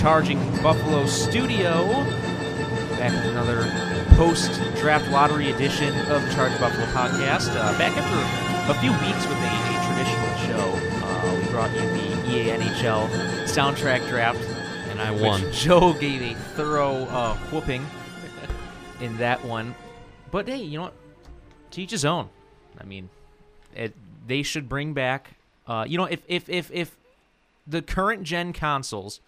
Charging Buffalo studio. Back with another post draft lottery edition of the Charging Buffalo podcast. Uh, back after a few weeks with a, a traditional show. Uh, we brought you the EA NHL soundtrack draft, and I won. Joe gave a thorough uh, whooping in that one. But hey, you know what? To each his own. I mean, it, they should bring back. Uh, you know, if if if if the current gen consoles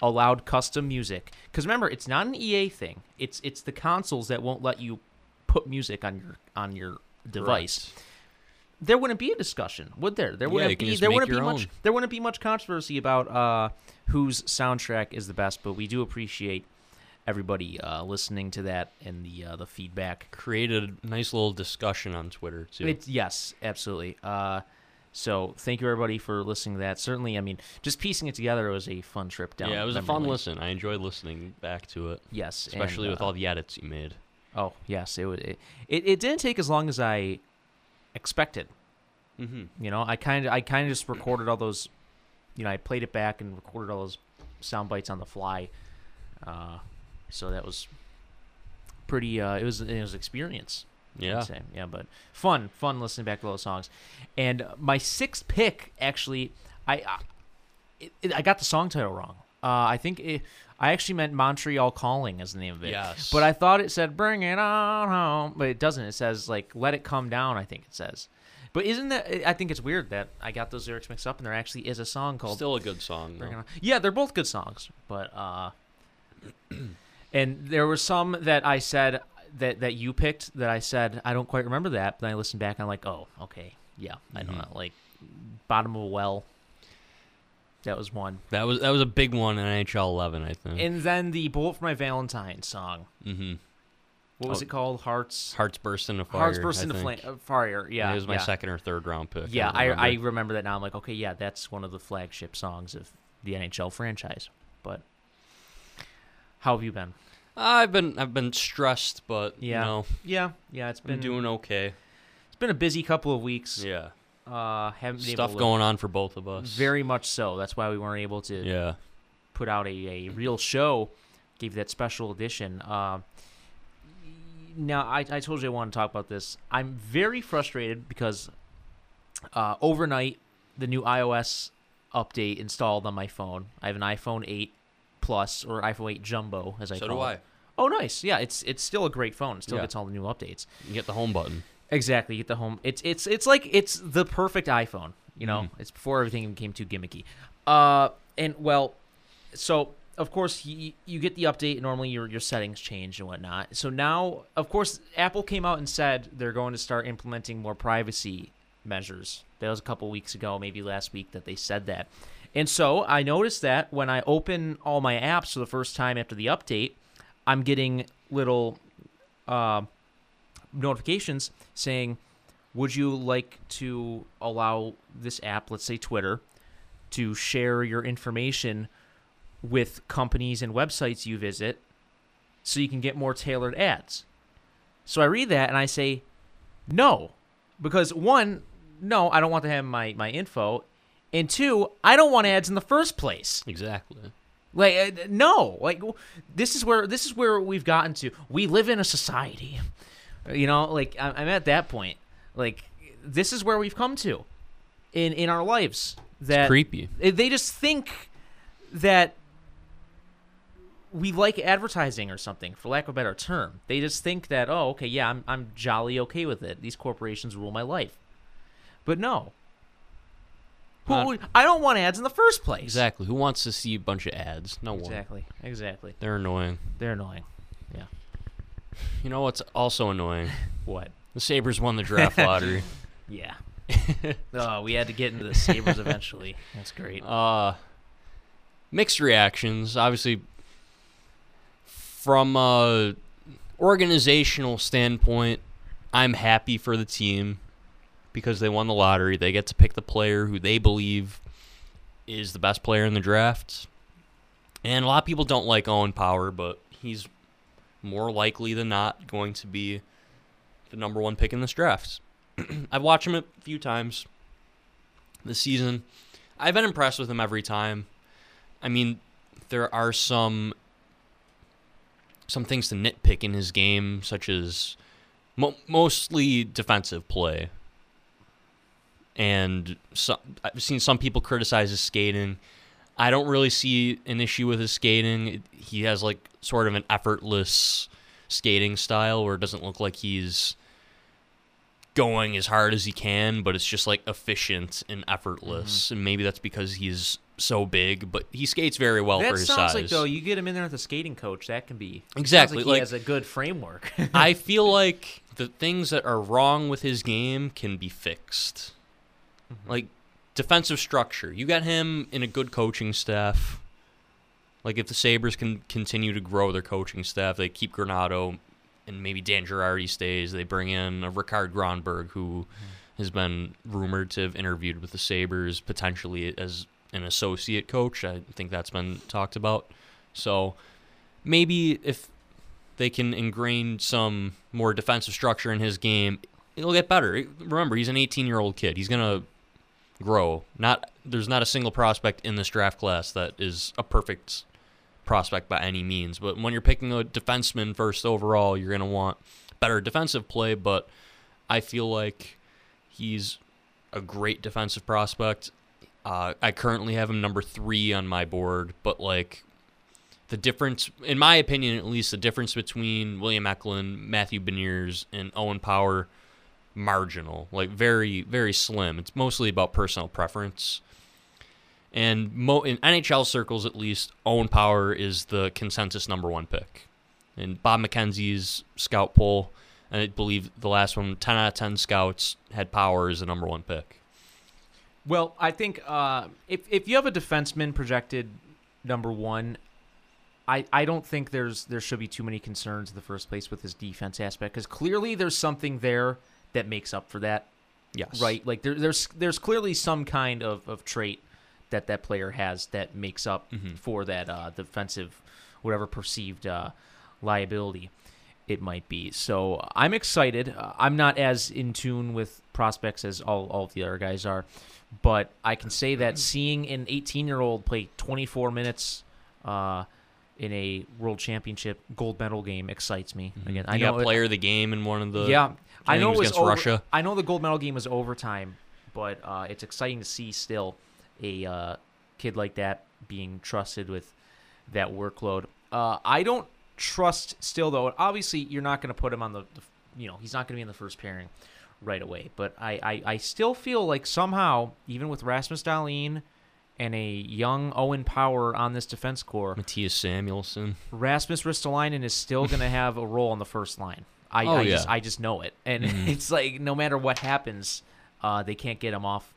allowed custom music, because remember, it's not an EA thing. It's it's the consoles that won't let you put music on your on your device. There wouldn't be a discussion, would there? There wouldn't can be. There wouldn't be much. own. There wouldn't be much controversy about uh, whose soundtrack is the best. But we do appreciate everybody uh, listening to that and the uh, the feedback. Created a nice little discussion on Twitter too. It's yes, absolutely. Uh, so thank you everybody for listening to that. Certainly, I mean, just piecing it together was a fun trip down. yeah, it was a fun lane. listen. I enjoyed listening back to it, Yes, especially and, with uh, all the edits you made. Oh yes, it. It, it, it didn't take as long as I expected. Mm-hmm. You know, I kind of I kind of just recorded all those. You know, I played it back and recorded all those sound bites on the fly. Uh, so that was pretty. Uh, it was it was experience. I'd Yeah, say. yeah, but fun, fun listening back to those songs. And my sixth pick, actually, I I, it, I got the song title wrong. Uh, I think it, I actually meant Montreal Calling as the name of it. Yes. But I thought it said Bring It On Home, but it doesn't. It says like Let It Come Down. I think it says. But isn't that? I think it's weird that I got those lyrics mixed up, and there actually is a song called still a good song. Bring It On. Yeah, they're both good songs, but uh, and there were some that I said that that you picked that I said I don't quite remember that. But then I listened back and I'm like, oh, okay, yeah, I know Mhm. that. Like bottom of a well. That was one, That was that was a big one in NHL 11, I think. and then the "Bullet for My Valentine" song. mm-hmm. What was Oh. it called? Hearts. Hearts burst into fire. Hearts burst I into flame. Uh, fire. Yeah, it was my yeah. second or third round pick. Yeah, I, I remember. remember that now. I'm like, okay, yeah, that's one of the flagship songs of the NHL franchise. But how have you been? I've been I've been stressed, but Yeah. you know, Yeah, yeah, it's been been doing okay. it's been a busy couple of weeks. Yeah, Uh, haven't been stuff able to, going on for both of us. Very much so. That's why we weren't able to Yeah. put out a, a real show. Gave that special edition. Uh, now I, I told you I want to talk about this. I'm very frustrated because uh, overnight the new iOS update installed on my phone. I have an iPhone 8 Plus or iPhone 8 Jumbo as I So call do it. I. Oh, nice. Yeah, it's it's still a great phone. It still Yeah. gets all the new updates. You get the home button. Exactly. You get the home. It's it's it's like it's the perfect iPhone. You know, Mhm. it's before everything became too gimmicky. Uh, and well, so of course you, you get the update. Normally your your settings change and whatnot. So now, of course, Apple came out and said they're going to start implementing more privacy measures. That was a couple weeks ago, maybe last week that they said that. And so I noticed that when I open all my apps for the first time after the update, I'm getting little uh, notifications saying, "Would you like to allow this app, let's say Twitter, to share your information with companies and websites you visit, so you can get more tailored ads?" So I read that and I say, "No," because one, no, I don't want to have my my info, and two, I don't want ads in the first place. Exactly. Like uh, no, like this is where this is where we've gotten to. We live in a society, you know. Like I'm at that point. Like this is where we've come to, in in our lives. That creepy. eh, they just think that we like advertising or something, for lack of a better term. They just think that oh, okay, yeah, I'm I'm jolly okay with it. These corporations rule my life, but no. Who, I don't want ads in the first place. Exactly. Who wants to see a bunch of ads? No one. Exactly. Exactly. They're annoying. They're annoying. Yeah. You know what's also annoying? What? The Sabres won the draft lottery. Yeah. oh, we had to get into the Sabres eventually. That's great. Uh, mixed reactions. Obviously, from a organizational standpoint, I'm happy for the team because they won the lottery. They get to pick the player who they believe is the best player in the draft. And a lot of people don't like Owen Power, but he's more likely than not going to be the number one pick in this draft. I've watched him a few times. this season. I've been impressed with him every time. I mean, there are some some things to nitpick in his game, such as mo- mostly defensive play. And so, I've seen some people criticize his skating. I don't really see an issue with his skating. He has like sort of an effortless skating style where it doesn't look like he's going as hard as he can, but it's just like efficient and effortless. Mm-hmm. And maybe that's because he's so big, but he skates very well that for his sounds size. like though you get him in there with a skating coach, that can be Exactly, Like he like- has a good framework. I feel like the things that are wrong with his game can be fixed. Mm-hmm. Like defensive structure. You got him in a good coaching staff. Like if the Sabres can continue to grow their coaching staff, they keep Granato and maybe Dan Girardi stays. They bring in a Rikard Grönborg who has been rumored to have interviewed with the Sabres potentially as an associate coach. I think that's been talked about. So maybe if they can ingrain some more defensive structure in his game, it'll get better. Remember, he's an 18-year-old kid. He's going to grow. Not there's not a single prospect in this draft class that is a perfect prospect by any means, but when you're picking a defenseman first overall, you're going to want better defensive play, but I feel like he's a great defensive prospect. Uh, I currently have him number 3 on my board, but like the difference, in my opinion, at least, the difference between William Eklund, Matthew Beniers, and Owen Power, marginal, like very, very slim. It's mostly about personal preference. And mo- in NHL circles, at least, Owen Power is the consensus number one pick. And Bob McKenzie's scout poll, and I believe the last one, 10 out of 10 scouts had Power as the number one pick. Well, I think uh, if if you have a defenseman projected number one, I, I don't think there's there should be too many concerns in the first place with his defense aspect because clearly there's something there that makes up for that, Yes. right? Like there, there's there's clearly some kind of, of trait that that player has that makes up for that uh, defensive, whatever perceived uh, liability it might be. So I'm excited. Uh, I'm not as in tune with prospects as all, all of the other guys are, but I can say that seeing an 18 year old play 24 minutes uh, in a world championship gold medal game excites me. Again, I know got it- player of the game in one of the. yeah, I know it was against over, Russia. I know the gold medal game was overtime, but uh, it's exciting to see still a uh, kid like that being trusted with that workload. Uh, I don't trust still though. Obviously, you're not going to put him on the, the, you know, he's not going to be in the first pairing right away. But I, I, I still feel like somehow, even with Rasmus Dahlin and a young Owen Power on this defense core, Mattias Samuelsson. Rasmus Ristolainen is still going to have a role on the first line. I, Oh, I yeah. just I just know it, and it's like no matter what happens, uh, they can't get him off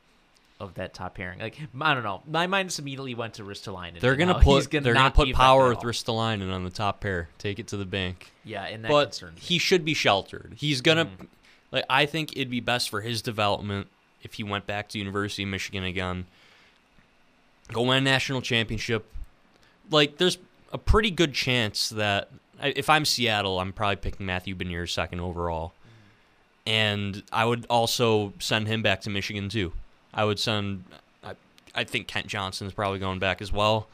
of that top pairing. Like I don't know, my mind just immediately went to Ristolainen. They're gonna put gonna they're gonna put power with Ristolainen on the top pair. Take it to the bank. Yeah, and that but concerns me. he should be sheltered. He's gonna Mm-hmm. like I think it'd be best for his development if he went back to University of Michigan again. Go win a national championship. Like there's a pretty good chance that if I'm Seattle, I'm probably picking Matthew Beniers second overall. And I would also send him back to Michigan too. I would send I, I think Kent Johnson is probably going back as well.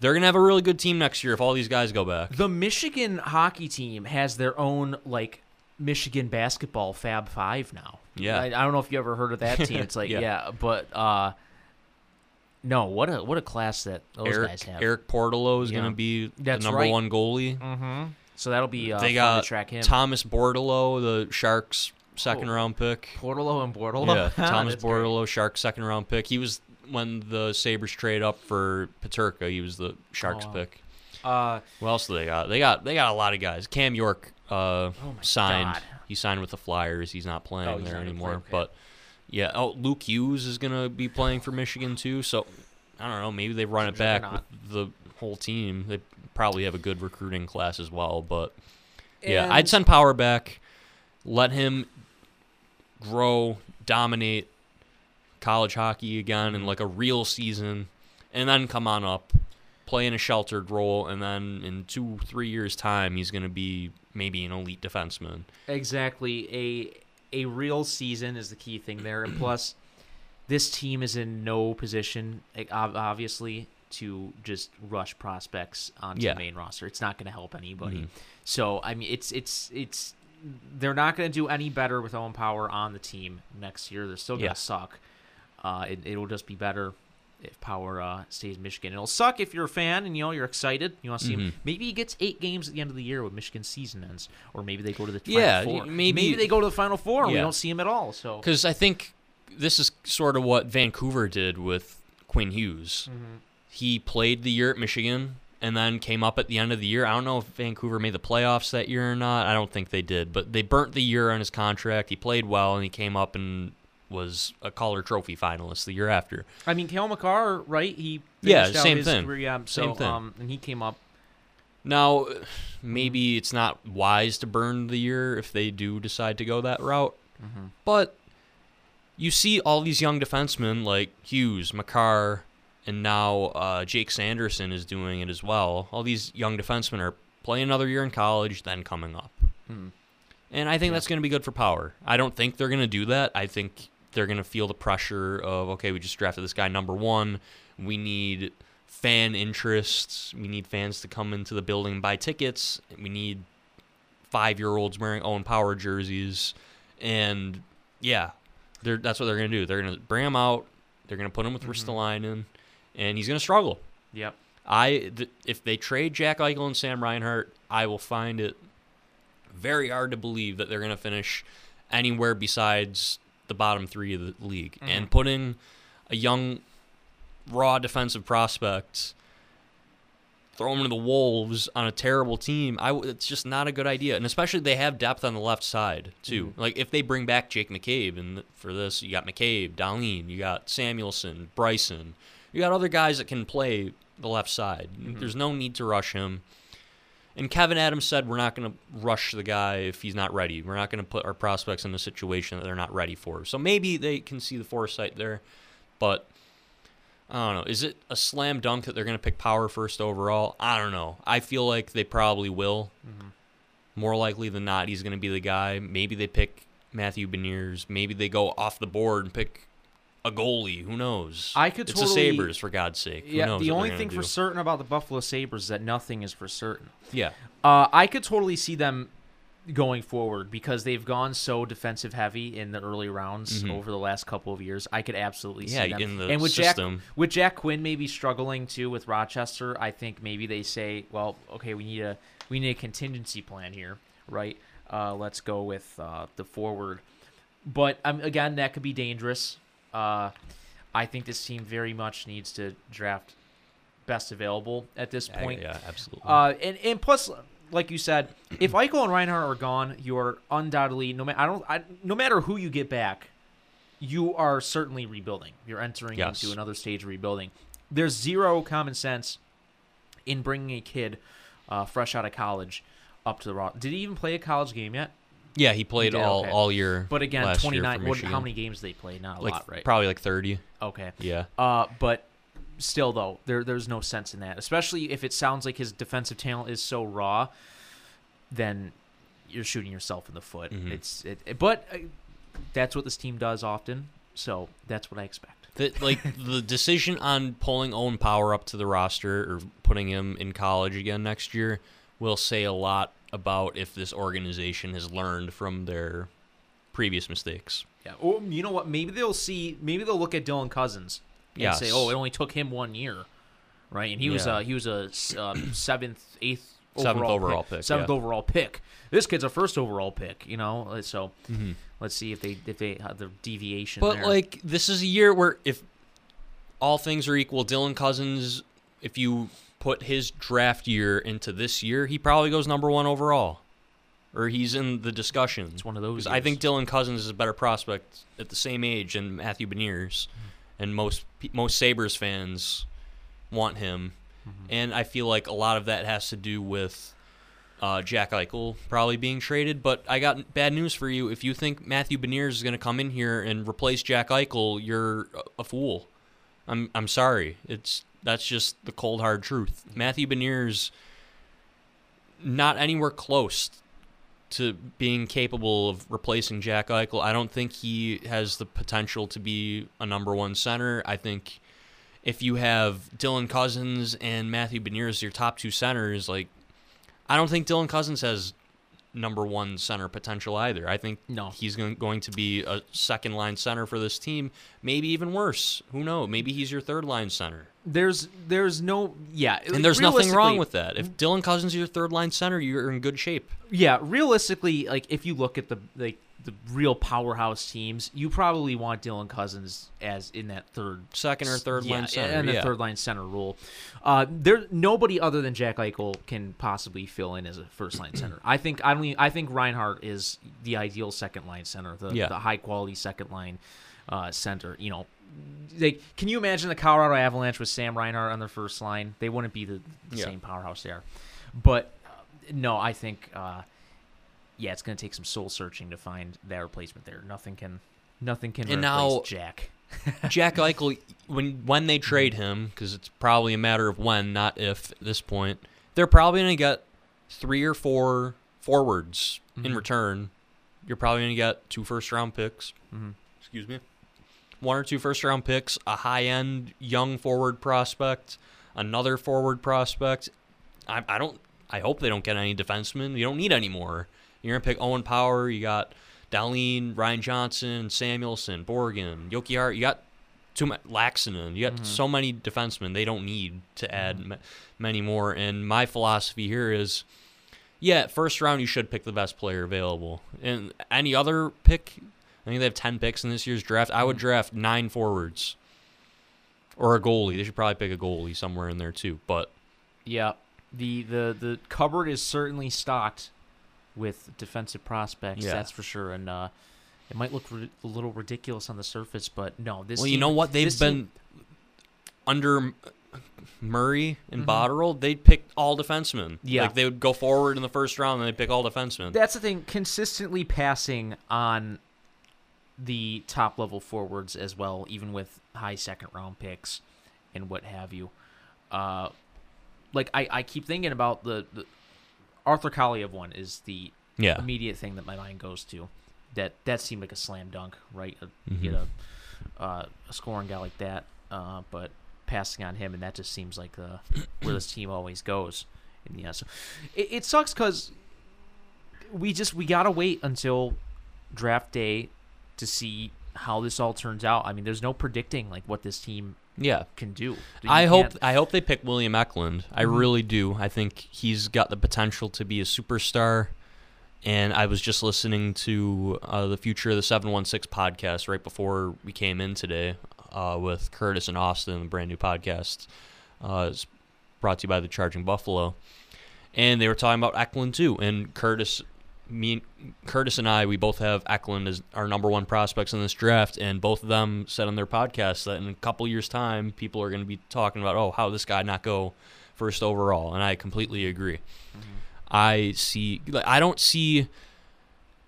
They're gonna have a really good team next year if all these guys go back. The Michigan hockey team has their own like Michigan basketball Fab Five now. Yeah. I, I don't know if you ever heard of that team. It's like Yeah. yeah, but uh, no, what a what a class that those Eric guys have. Erik Portillo is Yeah. going to be That's the number right. one goalie. Mm-hmm. So that'll be uh, they got track him. Thomas Bordeleau, the Sharks' second Oh. round pick. Portillo and Bordeleau. Yeah, Thomas great. Sharks' second round pick. He was when the Sabres trade up for Peterka. He was the Sharks Oh, wow. pick. Uh, What else do they got? They got they got a lot of guys. Cam York uh, Oh signed. God. He signed with the Flyers. He's not playing Oh, he's there not anymore. play, okay. But yeah, oh Luke Hughes is gonna be playing for Michigan too. So I don't know. Maybe they run it back with the whole team. They probably have a good recruiting class as well. But yeah, And- I'd send Power back. Let him grow, dominate college hockey again in like a real season, and then come on up, play in a sheltered role, and then in two, three years' time, he's going to be maybe an elite defenseman. exactly a a real season is the key thing there, and plus, this team is in no position, obviously, to just rush prospects onto Yeah. the main roster. It's not going to help anybody. Mhm. So I mean, it's it's it's they're not going to do any better with Owen Power on the team next year. They're still going to Yeah. suck. Uh, it, it'll just be better if Power uh, stays Michigan. It'll suck if you're a fan and you know you're excited. You want to see him. Mhm. Maybe he gets eight games at the end of the year when Michigan's season ends, or maybe they go to the Yeah, Final Four. y- maybe- they go to the Final Four and we don't see him at all. So Because I think this is sort of what Vancouver did with Quinn Hughes. Mm-hmm. He played the year at Michigan and then came up at the end of the year. I don't know if Vancouver made the playoffs that year or not. I don't think they did, but they burnt the year on his contract. He played well and he came up and was a Calder Trophy finalist the year after. I mean, Cale Makar, right? He Yeah, same thing. Career, yeah, so, Same thing. Um, and he came up. Now, maybe it's not wise to burn the year if they do decide to go that route, Mm-hmm. but you see all these young defensemen like Hughes, Makar, and now uh, Jake Sanderson is doing it as well. All these young defensemen are playing another year in college, then coming up. Hmm. And I think Yeah. that's going to be good for power. I don't think they're going to do that. I think they're going to feel the pressure of, okay, we just drafted this guy number one. We need fan interests. We need fans to come into the building and buy tickets. We need five year olds wearing Owen Power jerseys. And yeah, they're, that's what they're going to do. They're going to bring him out. They're going to put him with Mhm. Ristolainen, and he's going to struggle. Yep. I th- if they trade Jack Eichel and Sam Reinhart, I will find it very hard to believe that they're going to finish anywhere besides the bottom three of the league. And Mhm. putting a young, raw defensive prospect, throw him to the wolves on a terrible team, I it's just not a good idea. And especially they have depth on the left side too. Mhm. Like if they bring back Jake McCabe, and for this you got McCabe, Dahlin, you got Samuelsson, Bryson, you got other guys that can play the left side. Mhm. There's no need to rush him. And Kevin Adams said we're not going to rush the guy if he's not ready. We're not going to put our prospects in a situation that they're not ready for. So maybe they can see the foresight there, but I don't know. Is it a slam dunk that they're going to pick power first overall? I don't know. I feel like they probably will. Mhm. More likely than not, he's going to be the guy. Maybe they pick Matthew Beniers. Maybe they go off the board and pick a goalie. Who knows? I could it's totally- the Sabres for God's sake. Who Yeah. The only thing for certain about the Buffalo Sabres is that nothing is for certain. yeah, Uh, I could totally see them going forward because they've gone so defensive heavy in the early rounds Mhm. over the last couple of years. I could absolutely see Yeah, them. in the and with system. Jack with Jack Quinn maybe struggling too with Rochester, I think maybe they say, well, okay, we need a we need a contingency plan here, right? Uh, let's go with uh, the forward. But um, again, that could be dangerous. Uh, I think this team very much needs to draft best available at this Yeah, point. yeah, absolutely. Uh, and and plus, like you said, if Eichel and Reinhart are gone, you're undoubtedly no matter I don't I, no matter who you get back, you are certainly rebuilding. You're entering Yes. into another stage of rebuilding. There's zero common sense in bringing a kid uh, fresh out of college up to the raw. Did he even play a college game yet? Yeah, he played did, all okay. all year. But again, for 29. How many games did they play? Not a Like lot, right? probably like thirty. okay. Yeah. Uh, but still, though, there there's no sense in that, especially if it sounds like his defensive talent is so raw. Then you're shooting yourself in the foot. Mhm. It's it, it- but uh, that's what this team does often. So that's what I expect. The, like the decision on pulling Owen Power up to the roster or putting him in college again next year will say a lot about if this organization has learned from their previous mistakes. Yeah. Or you know what? Maybe they'll see. Maybe they'll look at Dylan Cozens and Yes. say, "Oh, it only took him one year, right? And he was Yeah. uh, he was a um, seventh, eighth." Seventh overall overall pick, pick, seventh yeah. overall pick. This kid's a first overall pick, you know. Uh, So Mm-hmm. let's see if they if they have the deviation. But there. like this is a year where if all things are equal, Dylan Cozens, if you put his draft year into this year, he probably goes number one overall, or he's in the discussion. It's one of those I think. Dylan Cozens is a better prospect at the same age than Matthew Beniers, and most most Sabres fans want him, and I feel like a lot of that has to do with. Uh, Jack Eichel probably being traded, but I got bad news for you. If you think Matthew Beniers is going to come in here and replace Jack Eichel, you're a- a fool. I'm I'm sorry. It's that's just the cold hard truth. Matthew Beniers not anywhere close to being capable of replacing Jack Eichel. I don't think he has the potential to be a number one center. I think if you have Dylan Cozens and Matthew Beniers your top two centers, like I don't think Dylan Cozens has number one center potential either. I think No. he's going, going to be a second line center for this team, maybe even worse. Who knows? Maybe he's your third line center. There's there's no yeah, And there's nothing wrong with that. If Dylan Cozens is your third line center, you're in good shape. Yeah, realistically, like if you look at the like the real powerhouse teams, you probably want Dylan Cozens as in that third, Second or third yeah, line center. and the yeah. third line center role. Uh, there, nobody other than Jack Eichel can possibly fill in as a first line center. I think I. Even, I think Reinhart is the ideal second line center, the Yeah. the high quality second line uh, center. You know. Like, can you imagine the Colorado Avalanche with Sam Reinhart on their first line? They wouldn't be the, the same powerhouse there. But uh, no, I think uh, yeah, it's going to take some soul searching to find that replacement there. Nothing can, nothing can And replace now- Jack. Jack Eichel, when when they trade him, because it's probably a matter of when, not if. At this point, they're probably going to get three or four forwards in Mhm. return. You're probably going to get two first round picks. Mhm. Excuse me. One or two first round picks, a high end young forward prospect, another forward prospect. I, I don't. I hope they don't get any defensemen. You don't need any more. You're gonna pick Owen Power. You got Dahlin, Ryan Johnson, Samuelsson, Borgen, Jokiharju. You got too much Laaksonen. You got Mhm. so many defensemen. They don't need to add ma- many more. And my philosophy here is, yeah, first round you should pick the best player available. And any other pick, I think they have ten picks in this year's draft. I would draft nine forwards or a goalie. They should probably pick a goalie somewhere in there too. But Yeah, the the the cupboard is certainly stocked with defensive prospects. Yeah. That's for sure. And uh, it might look ri- a little ridiculous on the surface, but no. This well, you know what? They've been team- under Murray and Mhm. Botterill. They'd pick all defensemen. Yeah. like they would go forward in the first round and they'd pick all defensemen. That's the thing. Consistently passing on the top level forwards as well, even with high second round picks and what have you. Uh, like I, I keep thinking about the, the Arthur Kaliyev one is the yeah, immediate thing that my mind goes to. That that seemed like a slam dunk, right? A, Mhm. Get a uh, a scoring guy like that, uh, but passing on him, and that just seems like the where this team always goes. And yeah, so it, it sucks because we just we gotta wait until draft day to see how this all turns out. I mean, there's no predicting like what this team yeah. can do. You I hope can't- I hope they pick William Eklund. I Mhm. really do. I think he's got the potential to be a superstar. And I was just listening to uh, the Future of the Seven One Six podcast right before we came in today uh, with Curtis and Austin, the brand new podcast. Uh, it's brought to you by the Charging Buffalo, and they were talking about Eklund too. And Curtis, me, Curtis and I, we both have Eklund as our number one prospects in this draft, and both of them said on their podcast that in a couple years' time, people are going to be talking about, oh, how this guy not go first overall, and I completely agree. Mm-hmm. I see, like, I don't see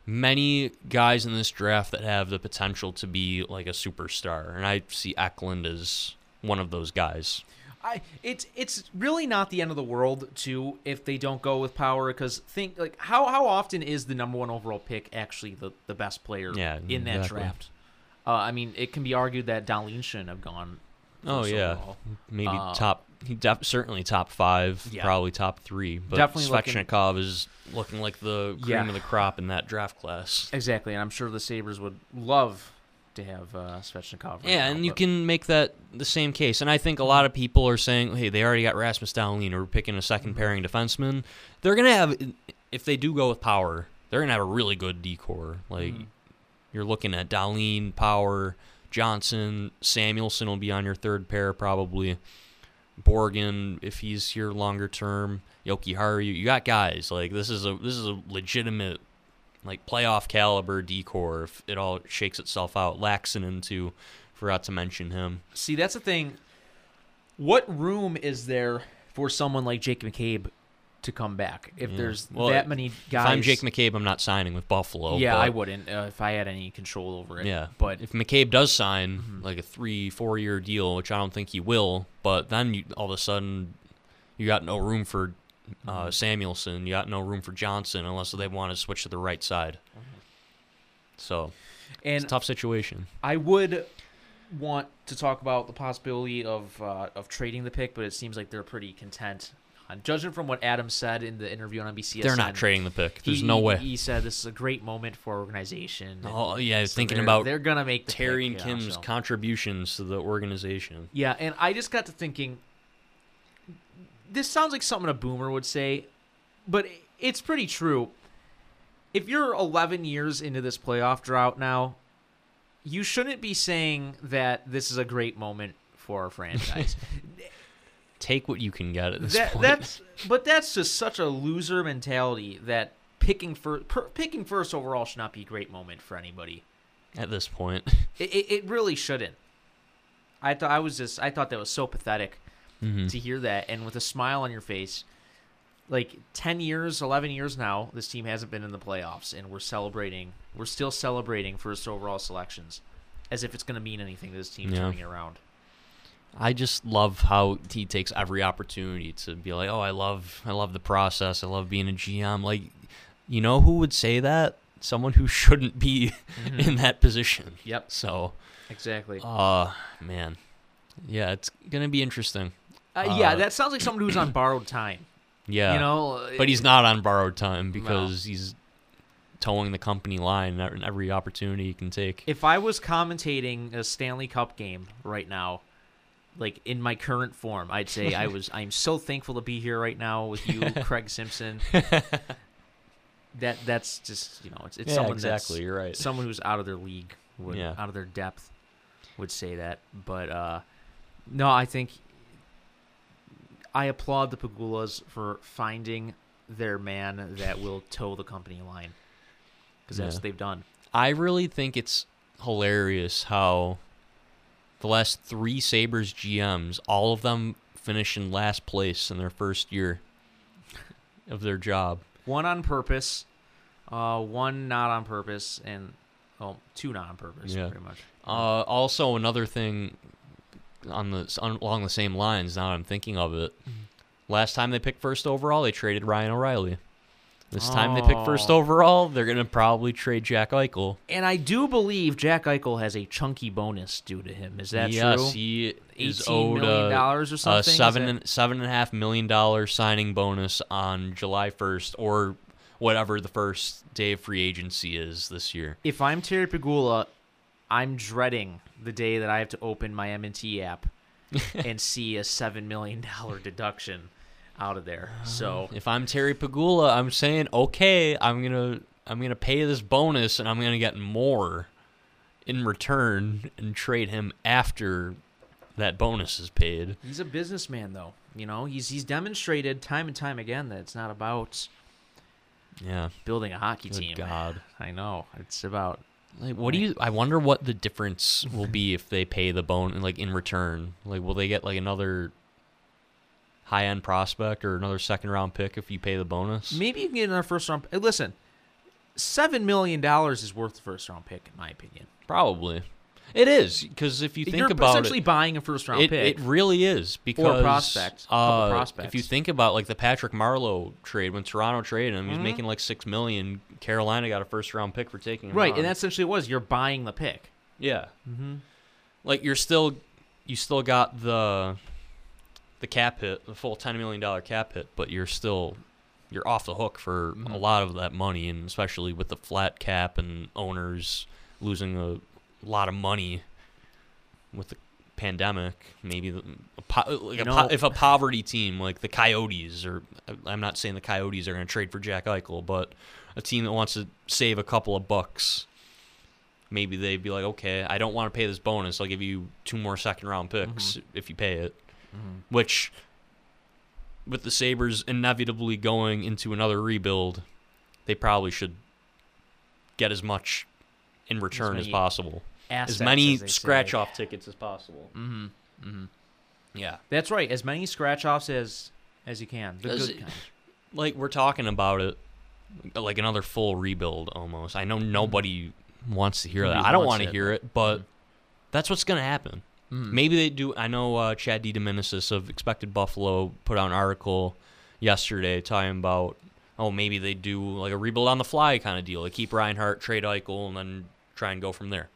many guys in this draft that have the potential to be like a superstar, and I see Eklund as one of those guys. I it's it's really not the end of the world too if they don't go with power because think like how how often is the number one overall pick actually the the best player Yeah, in that exactly. draft? Uh, I mean, it can be argued that Dahlin shouldn't have gone. Oh yeah, maybe Uh, top. He def- certainly top five, Yeah. probably top three. But Definitely looking- Svechnikov is looking like the cream Yeah. of the crop in that draft class. Exactly, and I'm sure the Sabres would love to have uh, Svechnikov. right Yeah, now, and you can make that the same case. And I think a lot of people are saying, "Hey, they already got Rasmus Dahlin, or picking a 2nd Mm-hmm. pairing defenseman." They're gonna have, if they do go with power, they're gonna have a really good decor. Like Mhm. you're looking at Dahlin, Power, Johnson, Samuelsson will be on your third pair probably. Borgen, if he's here longer term, Jokiharju, you got guys like this is a this is a legitimate like playoff caliber decor if it all shakes itself out. Laaksonen too, forgot to mention him. See, that's the thing. What room is there for someone like Jake McCabe to come back if Yeah. there's Well, that many guys? If I'm Jake McCabe, I'm not signing with Buffalo. yeah, but- I wouldn't uh, if I had any control over it. Yeah, but if McCabe does sign Mhm. like a three, four year deal, which I don't think he will, but then you, all of a sudden you got no room for uh, Samuelsson. You got no room for Johnson unless they want to switch to the right side. So And it's a tough situation. I would want to talk about the possibility of uh, of trading the pick, but it seems like they're pretty content. On judging from what Adam said in the interview on NBC, They're not trading the pick. There's no way. He said this is a great moment for organization. Oh yeah, I so thinking they're- about they're gonna make the Terry and pick, you know, Kim's so. contributions to the organization. Yeah, and I just got to thinking. This sounds like something a boomer would say, but it's pretty true. If you're 11 years into this playoff drought now, you shouldn't be saying that this is a great moment for our franchise. Take what you can get at this that, point. that's but that's just such a loser mentality that picking first per, picking first overall should not be a great moment for anybody. at this point. It, it, it really shouldn't. I thought I was just I thought that was so pathetic Mhm. to hear that and with a smile on your face. Like 10 years, 11 years now, this team hasn't been in the playoffs and we're celebrating. We're still celebrating first overall selections as if it's going to mean anything to this team Yeah. turning it around. I just love how he takes every opportunity to be like, "Oh, I love, I love the process. I love being a GM." Like, you know who would say that? Someone who shouldn't be in that position. Yep, So, exactly. uh, man, yeah, it's gonna be interesting. Uh, yeah, uh, that sounds like someone who's on borrowed time. Yeah, You know, but he's not on borrowed time No. because he's toeing the company line at every opportunity he can take. if I was commentating a Stanley Cup game right now, like in my current form, I'd say I was. I'm so thankful to be here right now with you, Craig Simpson. that that's just you know it's, it's yeah, someone exactly. that's You're right. someone who's out of their league, would, Yeah. out of their depth, would say that. But uh, no, I think I applaud the Pegulas for finding their man that will toe the company line because that's Yeah. what they've done. I really think it's hilarious how the last three Sabres GMs, all of them finish in last place in their first year of their job. One on purpose, uh, one not on purpose, and well, two not on purpose, Yeah. pretty much. Uh, also, another thing on the on, along the same lines. Now that I'm thinking of it. Mm-hmm. Last time they picked first overall, they traded Ryan O'Reilly. This time they pick first Oh. overall, they're gonna probably trade Jack Eichel. And I do believe Jack Eichel has a chunky bonus due to him. Is that yes, true? he is owed a, dollars or something. a seven and seven and a half million dollar signing bonus on July first or whatever the first day of free agency is this year. if I'm Terry Pegula, I'm dreading the day that I have to open my M&T app and see a seven million dollar deduction out of there. Uh, so If I'm Terry Pegula, I'm saying okay, I'm gonna I'm gonna pay this bonus and I'm gonna get more in return and trade him after that bonus is paid. he's a businessman, though. You know, he's he's demonstrated time and time again that it's not about Yeah. building a hockey Good team. God. I know it's about Like, what do you? I wonder what the difference will be if they pay the bone, like in return. Like, will they get like another high end prospect or another second round pick if you pay the bonus? maybe you can get another first round. Hey, listen, seven million dollars is worth the first round pick, in my opinion. Probably. It is because if you think You're about essentially it, buying a first round it, pick. it really is because prospect, couple uh, prospects. If you think about like the Patrick Marleau trade when Toronto traded him, he was Mhm. making like six million. Carolina got a first round pick for taking him right, on. and that's essentially it was. You're buying the pick. yeah. Mm-hmm. like you're still you still got the the cap hit, the full ten million dollar cap hit, but you're still you're off the hook for a Mhm. lot of that money, and especially with the flat cap and owners losing a lot of money with the pandemic. Maybe the, a, po- like a know- po- if a poverty team like the Coyotes, or I'm not saying the Coyotes are going to trade for Jack Eichel, but a team that wants to save a couple of bucks maybe they'd be like, okay, I don't want to pay this bonus. I'll give you two more second round picks if you pay it. Which, with the Sabres inevitably going into another rebuild, they probably should get as much in return as, many possible. As many as scratch say. off tickets as possible. Mm-hmm. Mm-hmm. Yeah. That's right. As many scratch offs as as you can. The good kind. Like, we're talking about it like another full rebuild almost. I know nobody wants to hear Nobody that. I don't want to hear it, but that's what's going to happen. Mm. Maybe they do. I know uh, Chad D. of Expected Buffalo put out an article yesterday talking about oh maybe they do like a rebuild on the fly kind of deal. Like keep Reinhart, trade Eichel, and then try and go from there.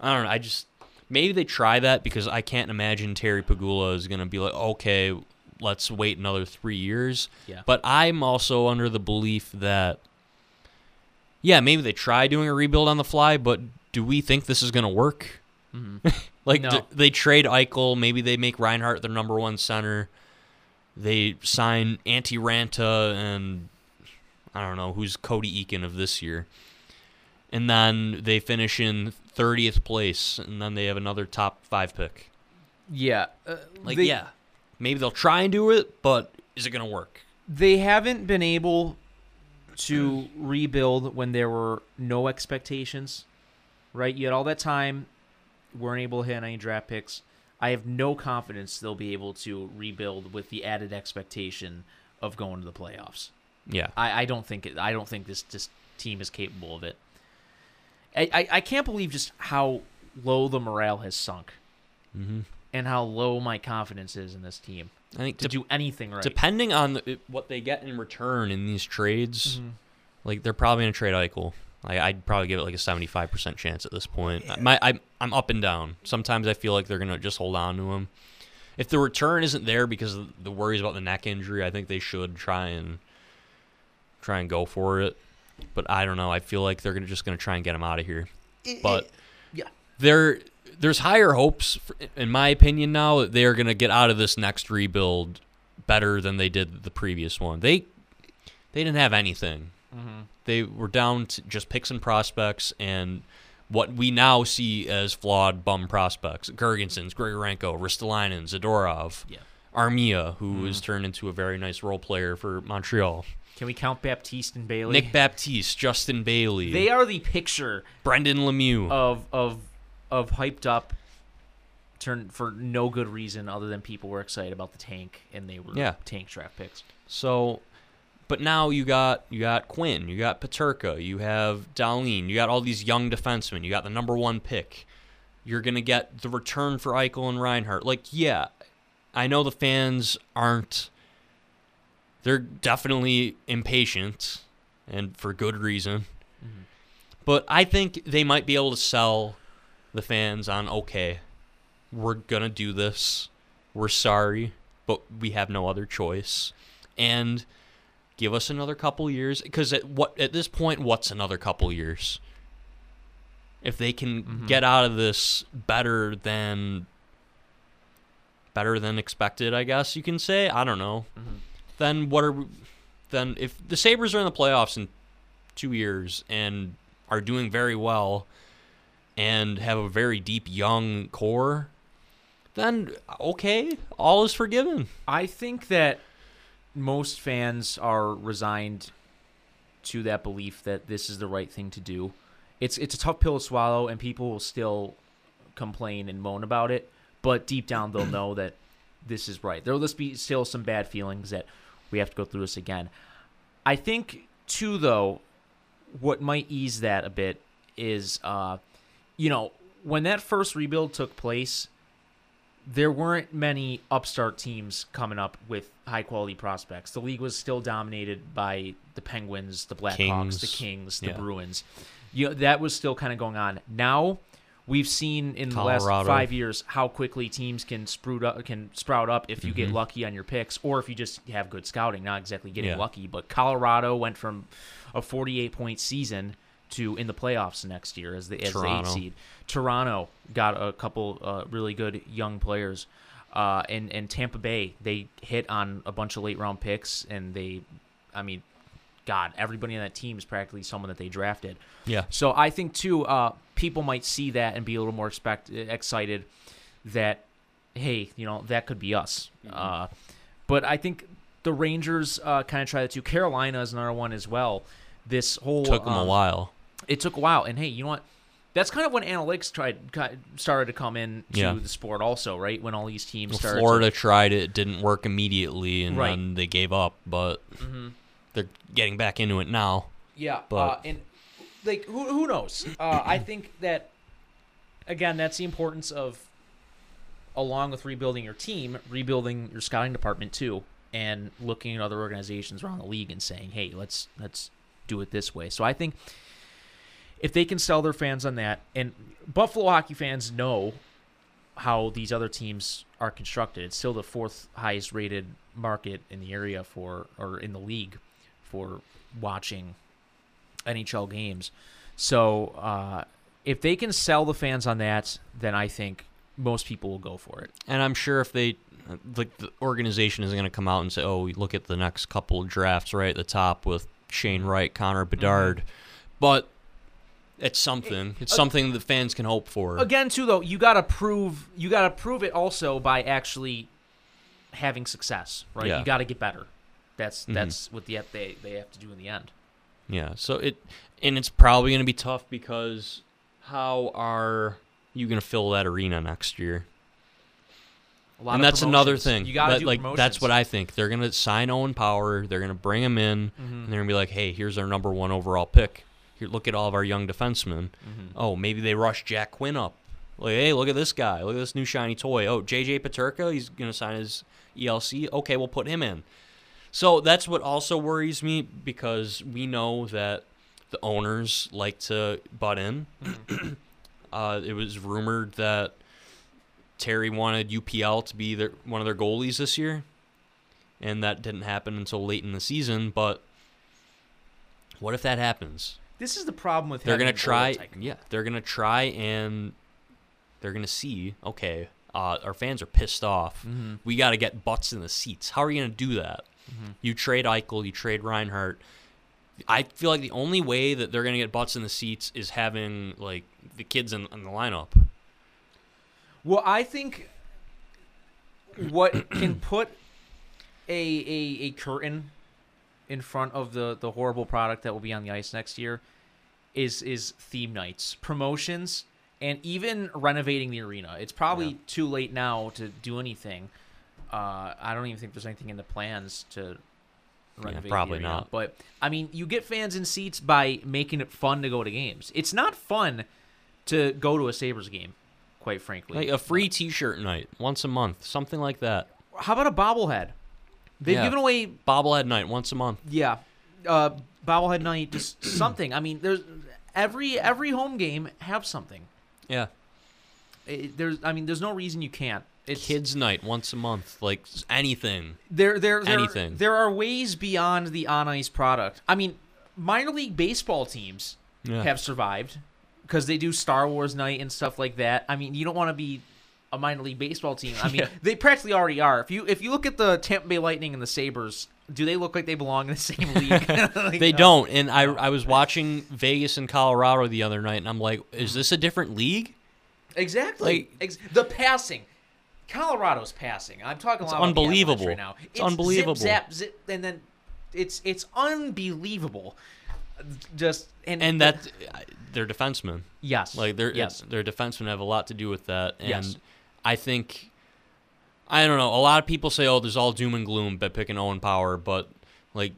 I don't know. I just maybe they try that because I can't imagine Terry Pegula is gonna be like okay, let's wait another three years. Yeah. But I'm also under the belief that yeah, maybe they try doing a rebuild on the fly, but do we think this is gonna work? like No. d- they trade Eichel, maybe they make Reinhart their number one center. They sign Antti Ranta and I don't know who's Cody Eakin of this year, and then they finish in thirtieth place, and then they have another top five pick. Yeah. Uh, Like they, yeah, maybe they'll try and do it, but is it gonna work? They haven't been able to rebuild when there were no expectations, right? You had all that time, weren't able to hit any draft picks. I have no confidence they'll be able to rebuild with the added expectation of going to the playoffs. Yeah, I, I don't think it, I don't think this this team is capable of it. I, I, I can't believe just how low the morale has sunk, Mhm. And how low my confidence is in this team I think to dep- do anything right. depending on the, what they get in return in these trades, Mhm. like they're probably gonna trade Eichel. Like I'd probably give it like a seventy-five percent chance at this point. My I'm I'm up and down. Sometimes I feel like they're gonna just hold on to him. If the return isn't there because of the worries about the neck injury, I think they should try and try and go for it. But I don't know. I feel like they're gonna just gonna try and get him out of here. But yeah. there there's higher hopes for, in my opinion now that they are going to get out of this next rebuild better than they did the previous one. They they didn't have anything. Mm-hmm. They were down to just picks and prospects and what we now see as flawed bum prospects. Girgensons, Grigorenko, Ristolainen, Zadorov, Yeah. Armia, who has turned into a very nice role player for Montreal. Can we count Baptiste and Bailey? Nick Baptiste, Justin Bailey, they are the picture Brendan Lemieux. of of of hyped up turn for no good reason other than people were excited about the tank and they were Yeah. tank draft picks. So, but now you got you got Quinn, you got Peterka, you have Dahlin, you got all these young defensemen, you got the number one pick. You're gonna get the return for Eichel and Reinhart. Like, yeah, I know the fans aren't. They're definitely impatient, and for good reason. Mm-hmm. But I think they might be able to sell the fans on okay, we're gonna do this. We're sorry, but we have no other choice. And give us another couple years because at what at this point what's another couple years? If they can mm-hmm. get out of this better than better than expected, I guess you can say. I don't know. Mm-hmm. Then what are we, then if the Sabres are in the playoffs in 2 years and are doing very well and have a very deep young core, then okay, all is forgiven. I think that most fans are resigned to that belief that this is the right thing to do. It's it's a tough pill to swallow, and people will still complain and moan about it. But deep down, they'll know that this is right. There'll just be still some bad feelings that we have to go through this again. I think too, though, what might ease that a bit is, uh, you know, when that first rebuild took place, there weren't many upstart teams coming up with high quality prospects. The league was still dominated by the Penguins, the Blackhawks, the Kings, the Yeah. Bruins. You know, that was still kind of going on. Now we've seen in the last five years how quickly teams can sprout up can sprout up if you Mm-hmm. get lucky on your picks or if you just have good scouting. Not exactly getting Yeah. lucky, but Colorado went from a 48 point season to in the playoffs next year as the as the eight Toronto. seed. Toronto got a couple uh, really good young players, uh, and and Tampa Bay they hit on a bunch of late round picks, and they, I mean, God, everybody on that team is practically someone that they drafted. Yeah. So I think too, uh, people might see that and be a little more expect excited that, hey, you know, that could be us. Mm-hmm. Uh, but I think the Rangers uh, kind of try that too. Carolina is another one as well. This whole Took them a um, while. It took a while and hey you know what that's kind of when analytics tried started to come in to Yeah. the sport also right when all these teams Well, started Florida tried it, it didn't work immediately, and Right. then they gave up. But they're getting back into it now. yeah but- uh, and like who, who knows uh, i think that again that's the importance of along with rebuilding your team rebuilding your scouting department too and looking at other organizations around the league and saying, "Hey, let's let's do it this way." So I think if they can sell their fans on that, and Buffalo hockey fans know how these other teams are constructed. It's still the fourth highest rated market in the area for or in the league for watching NHL games. So uh, if they can sell the fans on that, then I think most people will go for it. And I'm sure if they like the organization isn't going to come out and say, "Oh, look at the next couple of drafts right at the top with Shane Wright, Connor Bedard," but it's something. It's something that fans can hope for. Again, too though, you got to prove you got to prove it also by actually having success, right? Yeah. You got to get better. That's that's what the they they have to do in the end. Yeah. So it and it's probably going to be tough because how are you going to fill that arena next year? A lot and of that's another thing. You got to That- do like promotions. that's what I think. They're gonna sign Owen Power. They're gonna bring him in, Mm-hmm. and they're gonna be like, "Hey, here's our number one overall pick. Here, look at all of our young defensemen. Mm-hmm. Oh, maybe they rush Jack Quinn up. Like, hey, look at this guy. Look at this new shiny toy. Oh, JJ Peterka, he's gonna sign his ELC. Okay, we'll put him in. So that's what also worries me because we know that the owners like to butt in. Mm-hmm. uh, it was rumored that Terry wanted UPL to be their, one of their goalies this year, and that didn't happen until late in the season. But what if that happens? This is the problem with They're gonna try. Yeah, they're gonna try and they're gonna see. Okay, uh, our fans are pissed off. Mm-hmm. We got to get butts in the seats. How are you gonna do that? Mm-hmm. You trade Eichel, you trade Reinhart. I feel like the only way that they're gonna get butts in the seats is having like the kids in, in the lineup. Well, I think what can put a, a a curtain in front of the the horrible product that will be on the ice next year is is theme nights, promotions, and even renovating the arena. It's probably Yeah. too late now to do anything. Uh, I don't even think there's anything in the plans to renovate. the probably not. But I mean, you get fans in seats by making it fun to go to games. It's not fun to go to a Sabres game, quite frankly. Like a free T-shirt night once a month, something like that. How about a bobblehead? They've Yeah. given away, Bobblehead night once a month. yeah, uh, bobblehead night, just something. I mean, there's every every home game have something. Yeah, It, there's, I mean, there's no reason you can't. It's kids night once a month, like anything. there, there, there, anything. There are ways beyond the on ice product. I mean, minor league baseball teams Yeah. have survived because they do Star Wars night and stuff like that. I mean, you don't want to be a minor league baseball team. I mean, Yeah. they practically already are. If you if you look at the Tampa Bay Lightning and the Sabres, do they look like they belong in the same league? Like, They no. don't. And I I was watching Vegas and Colorado the other night, and I'm like, is this a different league? Exactly. Like- Ex- the passing. Colorado's passing. I'm talking a It's lot about unbelievable. right now. It's unbelievable. Zip, zap, zip, and then it's it's unbelievable. Just and And that uh, they're defensemen. yes, Like their yes, their defensemen have a lot to do with that. And Yes. I think I don't know. A lot of people say, "Oh, there's all doom and gloom by picking Owen Power," but like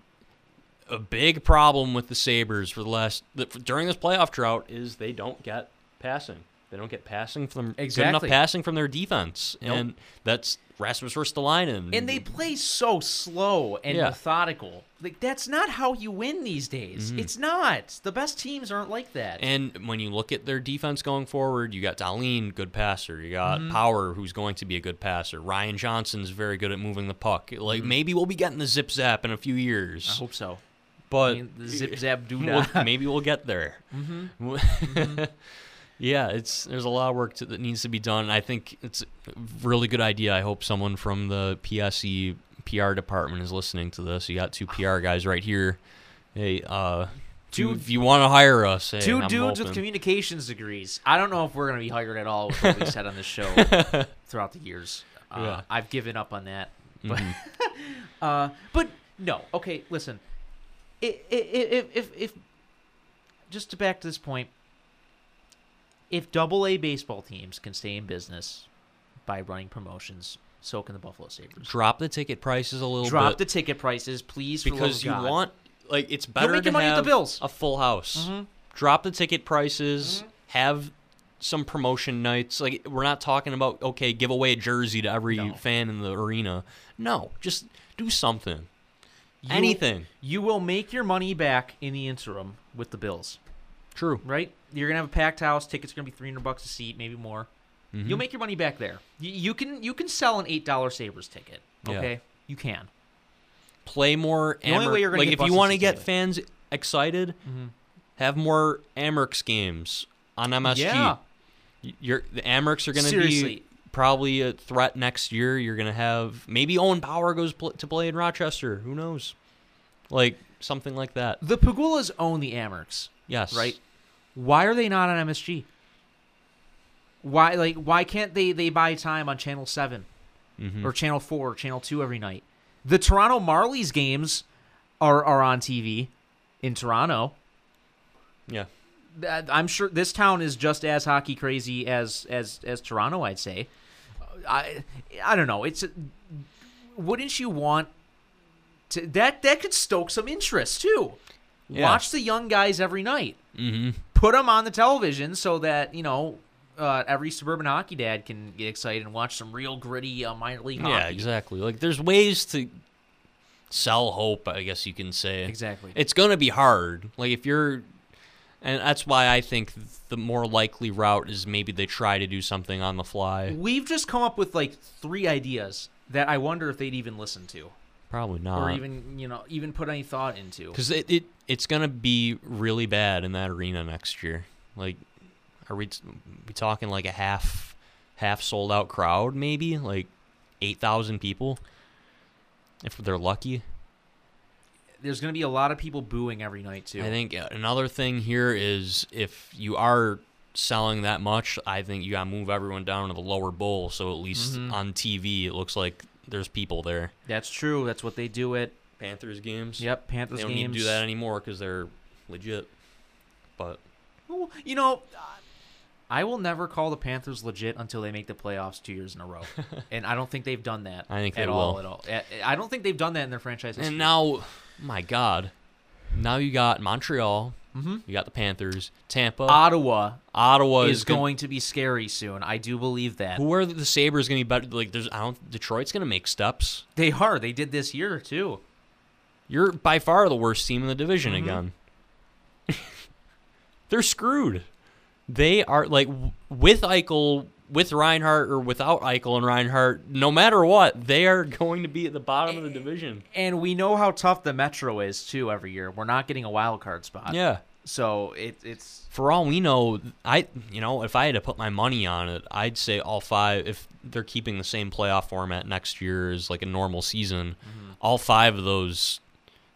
a big problem with the Sabres for the last during this playoff drought is they don't get passing. They don't get passing from exactly good enough passing from their defense, Nope. and that's Rasmus Ristolainen. and they play so slow and Yeah. methodical. Like that's not how you win these days. It's not. The best teams aren't like that. Mm-hmm. And when you look at their defense going forward, you got Dahlin, good passer. You got Mm-hmm. Power, who's going to be a good passer. Ryan Johnson's very good at moving the puck. Like maybe we'll be getting the zip zap in a few years. Mm-hmm. I hope so. but I mean, the zip zap do we'll- not. maybe we'll get there. Mm-hmm. yeah, it's there's a lot of work to, that needs to be done. I think it's a really good idea. I hope someone from the PSE PR department is listening to this. You got two PR guys right here. Hey, uh, Two- if you want to hire us, hey, Two I'm dudes with communications degrees. I don't know if we're going to be hired at all with what we said on this show throughout the years. Uh, Yeah. I've given up on that. But, Mhm. uh, but no. Okay, listen. I- i- i- If, if, if, just to back to this point, if double A baseball teams can stay in business by running promotions, so can the Buffalo Sabres. drop the ticket prices a little Drop bit the ticket prices, please, because you God. want like it's better to money at the Bills. a full house. Mhm. Drop the ticket prices. Mm-hmm. Have some promotion nights. Like we're not talking about okay, give away a jersey to every No. fan in the arena. No, just Do something. You- Anything. You will make your money back in the interim with the Bills, True. right? You're gonna have a packed house. Tickets are gonna be 300 bucks a seat, maybe more. Mhm. You'll make your money back there. You, you can you can sell an eight dollar Sabres ticket. Yeah. Okay, you can. play more. The only way you're gonna like if you want to get fans excited, Mm-hmm. have more Amerks games on MSG. Yeah. You're, the Amerks are going to Seriously. be probably a threat next year. You're going to have maybe Owen Power goes pl- to play in Rochester. Who knows? Like something like that. The Pegulas own the Amerks, Yes. right? Why are they not on MSG? Why like why can't they they buy time on Channel 7 Mhm. or Channel 4 or Channel 2 every night? The Toronto Marlies games are are on TV in Toronto. Yeah. I'm sure this town is just as hockey crazy as as as Toronto. I'd say. I I don't know. It's wouldn't you want to that that could stoke some interest too. Yeah. Watch the young guys every night. Mm-hmm. Put them on the television so that you know uh, every suburban hockey dad can get excited and watch some real gritty uh, minor league hockey. Yeah, exactly. Like there's ways to sell hope, I guess you can say. Exactly. It's going to be hard. Like if you're and that's why I think the more likely route is maybe they try to do something on the fly. We've just come up with like three ideas that I wonder if they'd even listen to, Probably not. or even you know even put any thought into. Cuz it, it it's going to be really bad in that arena next year. Like are we we talking like a half half sold out crowd maybe? Like 8,000 people if they're lucky. There's going to be a lot of people booing every night too. I think uh, another thing here is if you are selling that much, I think you got to move everyone down to the lower bowl so at least Mhm. on TV it looks like there's people there. that's true. That's what they do at Panthers games. yep Panthers games. They don't games. need to do that anymore because they're legit. But Well, You know, uh, I will never call the Panthers legit until they make the playoffs two years in a row, and I don't think they've done that. I think at they all. will. At all. I- I don't think they've done that in their franchise history. and now, my God, now you got Montreal, Mhm. you got the Panthers, Tampa, Ottawa Ottawa is gon- going to be scary soon. I do believe that Who are the Sabres going to be better? Like, there's I don't. Detroit's going to make steps. they are. They did this year too. You're by far the worst team in the division Mhm. again. They're screwed. They are like with Eichel, with Reinhart, or without Eichel and Reinhart. No matter what, they are going to be at the bottom of the division. And we know how tough the Metro is too. Every year, we're not getting a wild card spot. Yeah. So it, it's For all we know, I you know if I had to put my money on it, I'd say all five. If they're keeping the same playoff format next year as like a normal season, mm-hmm. all five of those,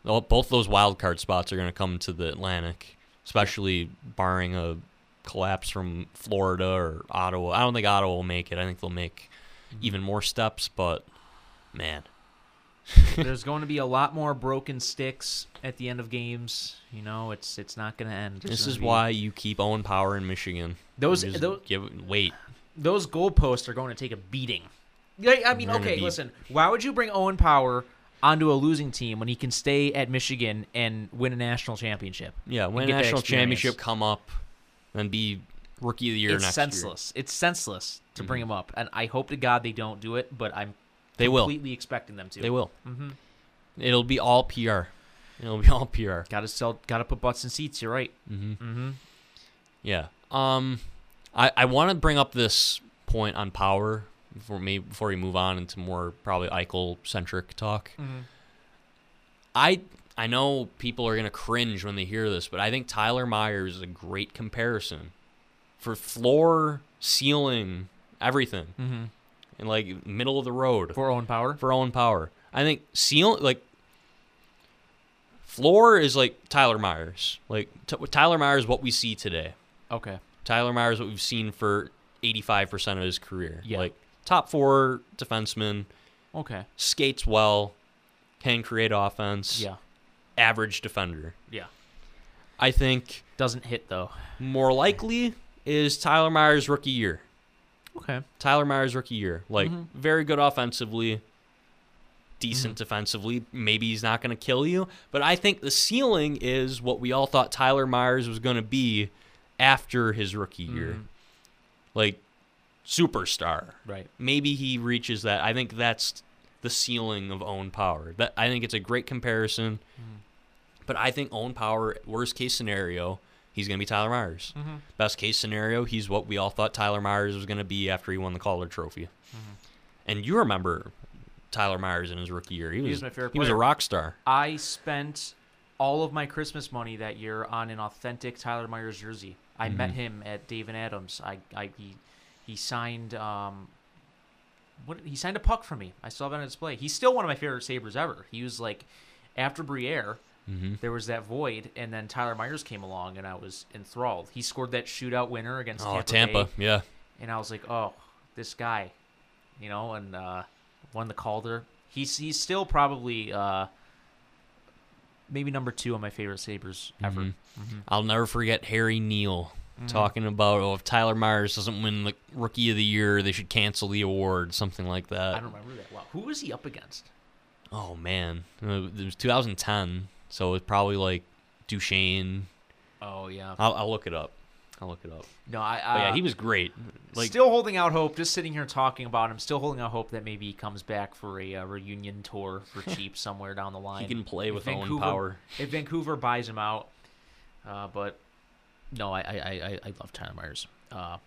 both those wild card spots are going to come to the Atlantic, especially barring a collapse from Florida or Ottawa. I don't think Ottawa will make it. I think they'll make mm-hmm. even more steps, but man, there's going to be a lot more broken sticks at the end of games. You know, it's it's not going to end. This is be- why you keep Owen Power in Michigan. Those- those- give wait. those goalposts are going to take a beating. I mean, okay, be- listen. Why would you bring Owen Power onto a losing team when he can stay at Michigan and win a national championship? Yeah, win a national championship, come up, then be rookie of the year it's senseless. It's senseless to bring him up, and I hope to God they don't do it. But I'm year. They will. completely expecting them to. They will. Mm-hmm. It'll be all PR. It'll be all PR. Got to sell. Got to put butts in seats. You're right. hmm Mm-hmm. Yeah. Um, I I want to bring up this point on power before me before we move on into more probably Eichel centric talk. Mm-hmm. I I know people are gonna cringe when they hear this, but I think Tyler Myers is a great comparison for floor, ceiling, everything, Mm-hmm. and like middle of the road. For Owen Power. for Owen Power. I think seal like floor is like Tyler Myers. Like t- Tyler Myers, what we see today. Okay. Tyler Myers, is what we've seen for eighty five percent of his career. Yeah. Like top four defenseman, Okay. skates well, can create offense. Yeah. Average defender. Yeah. I think Doesn't hit though. more likely is Tyler Myers rookie year. Okay. Tyler Myers rookie year. Like Mhm. very good offensively, decent Mm-hmm. defensively. Maybe he's not going to kill you, but I think the ceiling is what we all thought Tyler Myers was going to be after his rookie year. Mhm. Like superstar. Right. Maybe he reaches that. I think that's the ceiling of own Power. That I think it's a great comparison. But I think Owen Power, worst case scenario, he's going to be Tyler Myers. Mm-hmm. Best case scenario, he's what we all thought Tyler Myers was going to be after he won the Calder Trophy. Mm-hmm. And you remember Tyler Myers in his rookie year. He was, was my favorite He was a rock star. I spent all of my Christmas money that year on an authentic Tyler Myers jersey. I met Mhm. him at Dave and Adams. I, I he he signed um what he signed a puck for me. I still have it on display. He's still one of my favorite Sabres ever. He was like after Briere, hmm there was that void, and then Tyler Myers came along, and I was enthralled. He scored that shootout winner against Oh, Tampa, Tampa. Bay, Yeah. and I was like, oh, this guy, you know, and uh, won the Calder. He's he's still probably uh, maybe number two on my favorite Sabres ever. Mhm. Mhm. I'll never forget Harry Neale Mhm. talking about oh, if Tyler Myers doesn't win the Rookie of the Year, they should cancel the award, something like that. I don't remember that. Wow, who was he up against? Oh man, Uh, it was 2010, so it was probably like Duchene. Oh yeah, I'll, I'll look it up. I'll look it up. no, I. Uh, yeah, he was great. Like still holding out hope. Just sitting here talking about him, still holding out hope that maybe he comes back for a uh, reunion tour for cheap somewhere down the line. he can play If with Owen Vancouver- Power. if Vancouver buys him out. Uh, but no, I I, I, I love Tyler Myers. Uh,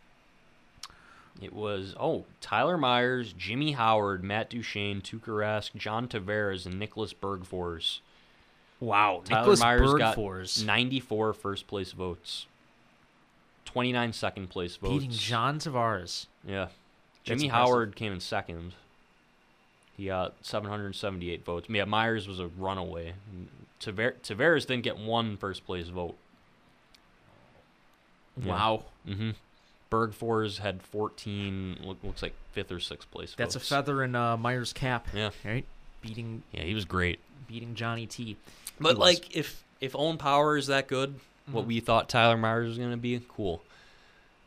It was oh Tyler Myers, Jimmy Howard, Matt Duchene, Tuukka Rask, John Tavares, and Niclas Bergfors. Wow, Tyler Niclas Myers got Bergfors 94 first place votes, 29 second place votes. beating John Tavares. Yeah. Jimmy impressive. Howard came in second. He got 778 votes. Yeah, Myers was a runaway. Taver- Tavares didn't get one first place vote. Yeah. Wow, Mm-hmm. Bergfors had 14, look, looks like fifth or sixth place that's a feather in uh, Myers' cap. Yeah. right. Beating Yeah, he was great. beating Johnny T. But like, if if Owen Power is that good, what Mhm. we thought Tyler Myers was gonna be, cool.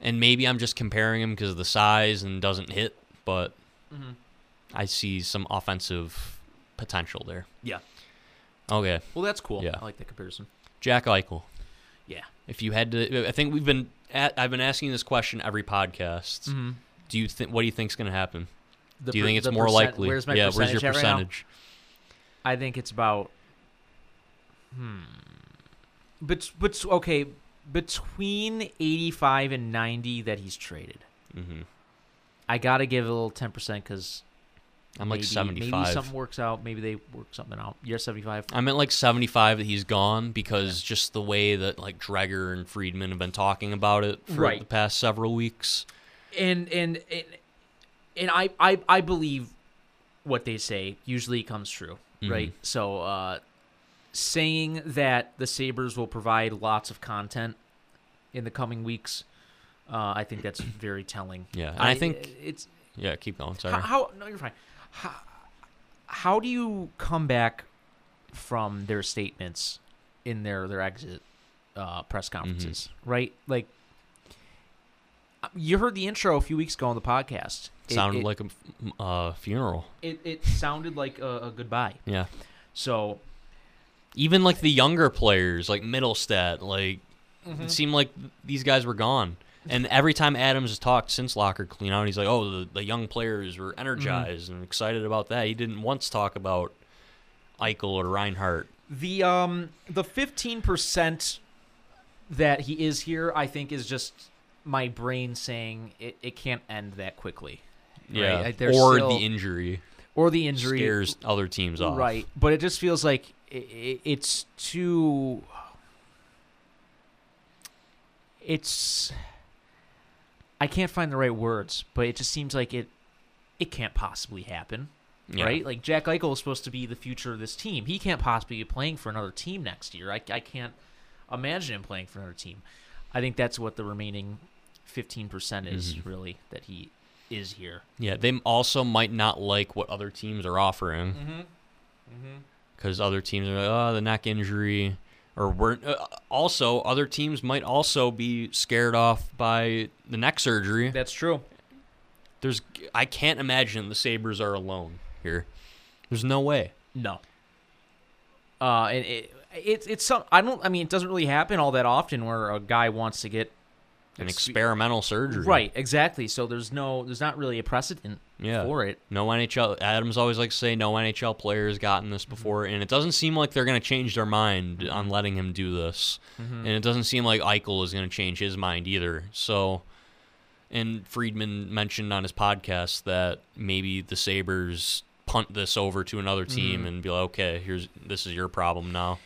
And maybe I'm just comparing him because of the size and doesn't hit, but Mhm. I see some offensive potential there. Yeah. Okay, Well, that's cool. Yeah. I like that comparison. Jack Eichel. Yeah. If you had to, I think we've been. At, I've been asking this question every podcast. Mm-hmm. Do you think? What do you think's going to happen? The do you per- think it's more percent- likely? Where's my yeah. percentage Where's your at right percentage? I think it's about hmm. But but okay, between 85 and 90 that he's traded. hmm I got to give a little 10% cuz I'm like maybe, 75. Maybe something works out, maybe they work something out. You're 75. I'm at like 75 that he's gone because just the way that like Dreger and Friedman have been talking about it for Right. the past several weeks. And and and, and I, I I believe what they say usually comes true, Mhm. right? So uh saying that the Sabres will provide lots of content in the coming weeks, uh, I think that's very telling. Yeah, and I think- it's Yeah, keep going. Sorry. how no, you're fine. How, how do you come back from their statements in their their exit uh, press Mm-hmm. conferences, right? Like uh, you heard the intro a few weeks ago on the podcast. It- Sounded it, like a uh, funeral. it, it sounded like a, a goodbye. Yeah. So Even like the younger players, like Mittelstadt, like Mm-hmm. it seemed like these guys were gone. And every time Adams has talked since locker clean out, he's like, "Oh, the, the young players were energized and excited about that." He didn't once talk about Eichel or Reinhart. the um the fifteen percent that he is here, I think, is just my brain saying it, it can't end that quickly. Yeah, Right, or still- the injury or the injury scares other teams off. Right, but it just feels like it's too. It's. I can't find the right words, but it just seems like it. It can't possibly happen, Yeah. right? Like Jack Eichel is supposed to be the future of this team. He can't possibly be playing for another team next year. I, I can't imagine him playing for another team. I think that's what the remaining fifteen percent is Mhm. really that he is here. Yeah, they also might not like what other teams are offering Mm-hmm. Mm-hmm. Because other teams are like, oh, the neck injury, or we're uh, also other teams might also be scared off by the neck surgery. That's true. There's, I can't imagine the Sabres are alone here. There's no way. No. Uh, and it, it's it's some. I don't. I mean, it doesn't really happen all that often where a guy wants to get an Expe- experimental surgery. Right, exactly. So there's no, there's not really a precedent Yeah. for it. No NHL. Adams always likes to say no NHL player has gotten Mm-hmm. this before, and it doesn't seem like they're going to change their mind on letting him do this. Mm-hmm. And it doesn't seem like Eichel is going to change his mind either. So, and Friedman mentioned on his podcast that maybe the Sabres punt this over to another Mm-hmm. team and be like, okay, here's this is your problem now.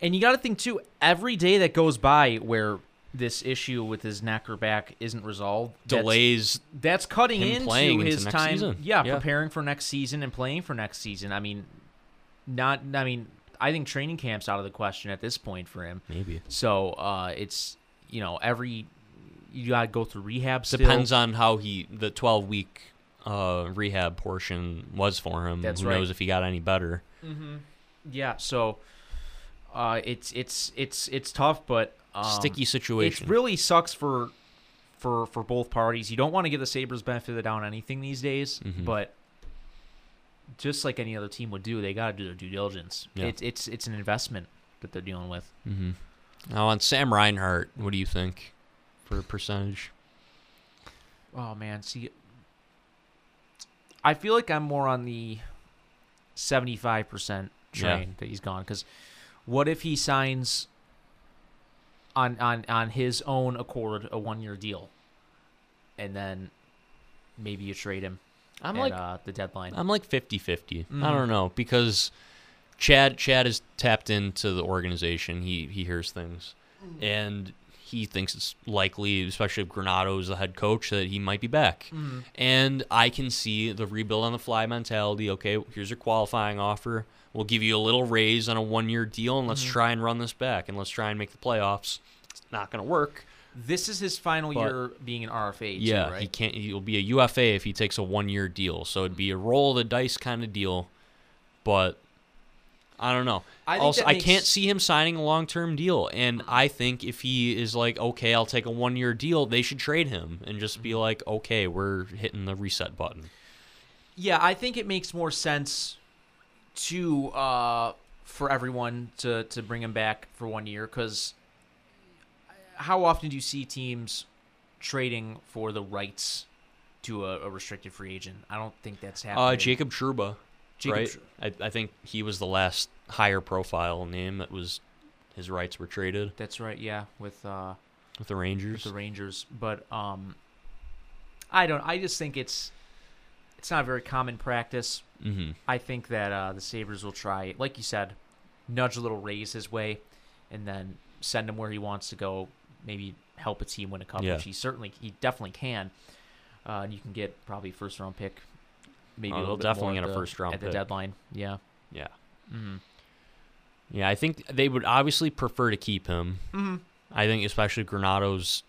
And you got to think too. Every day that goes by where this issue with his neck or back isn't resolved, Delays. That's cutting him into playing into his next time. Yeah, Yeah. preparing for next season and playing for next season. I mean, not. I mean, I think training camp's out of the question at this point for him. Maybe So uh, it's you know every you got to go through rehab. Still. depends on how he the 12 week uh, rehab portion was for him. That's Who right. knows if he got any better? Yeah. So uh, it's it's it's it's tough, but um, Sticky situation. It really sucks for for for both parties. You don't want to give the Sabres benefit of the doubt on anything these days, Mhm. but just like any other team would do, they got to do their due diligence. Yeah. It's it's it's an investment that they're dealing with. Mm-hmm. Now on Sam Reinhart, what do you think for a percentage? Oh man, see, I feel like I'm more on the seventy-five percent Yeah. train that he's gone. Because what if he signs on on on his own accord a one-year deal, and then maybe you trade him I'm at like uh, the deadline? I'm like 50-50. Mhm. I don't know because Chad Chad is tapped into the organization. He he hears things, and he thinks it's likely, especially if Granato is the head coach, that he might be back. Mhm. And I can see the rebuild on the fly mentality. Okay, here's your qualifying offer. We'll give you a little raise on a one year deal, and let's Mhm. try and run this back, and let's try and make the playoffs. It's not going to work. This is his final But- year being an RFA. too, Yeah, right? he can't. He'll be a UFA if he takes a one year deal. So it'd be a roll of the dice kind of deal. But I don't know. I also, that I can't see him signing a long term deal. And I think if he is like, okay, I'll take a one year deal, they should trade him and just Mm-hmm. be like, okay, we're hitting the reset button. Yeah, I think it makes more sense to uh, for everyone to to bring him back for one year because how often do you see teams trading for the rights to a, a restricted free agent? I don't think that's happening. Uh, Jacob Trouba, Jacob right? Tr- I, I think he was the last higher profile name that was his rights were traded That's right. Yeah, with uh, with the Rangers. with the Rangers, but um, I don't. I just think it's it's not a very common practice. mm-hmm. I think that uh, the Sabres will try, like you said, nudge a little raise his way, and then send him where he wants to go. Maybe help a team win a cup, Yeah. which he certainly, he definitely can. Uh, and you can get probably first round pick, maybe Oh, a little bit more definitely get a first round pick at the pick. deadline. Yeah. Yeah. Mm-hmm. Yeah, I think they would obviously prefer to keep him. Mm-hmm. I think especially Granato's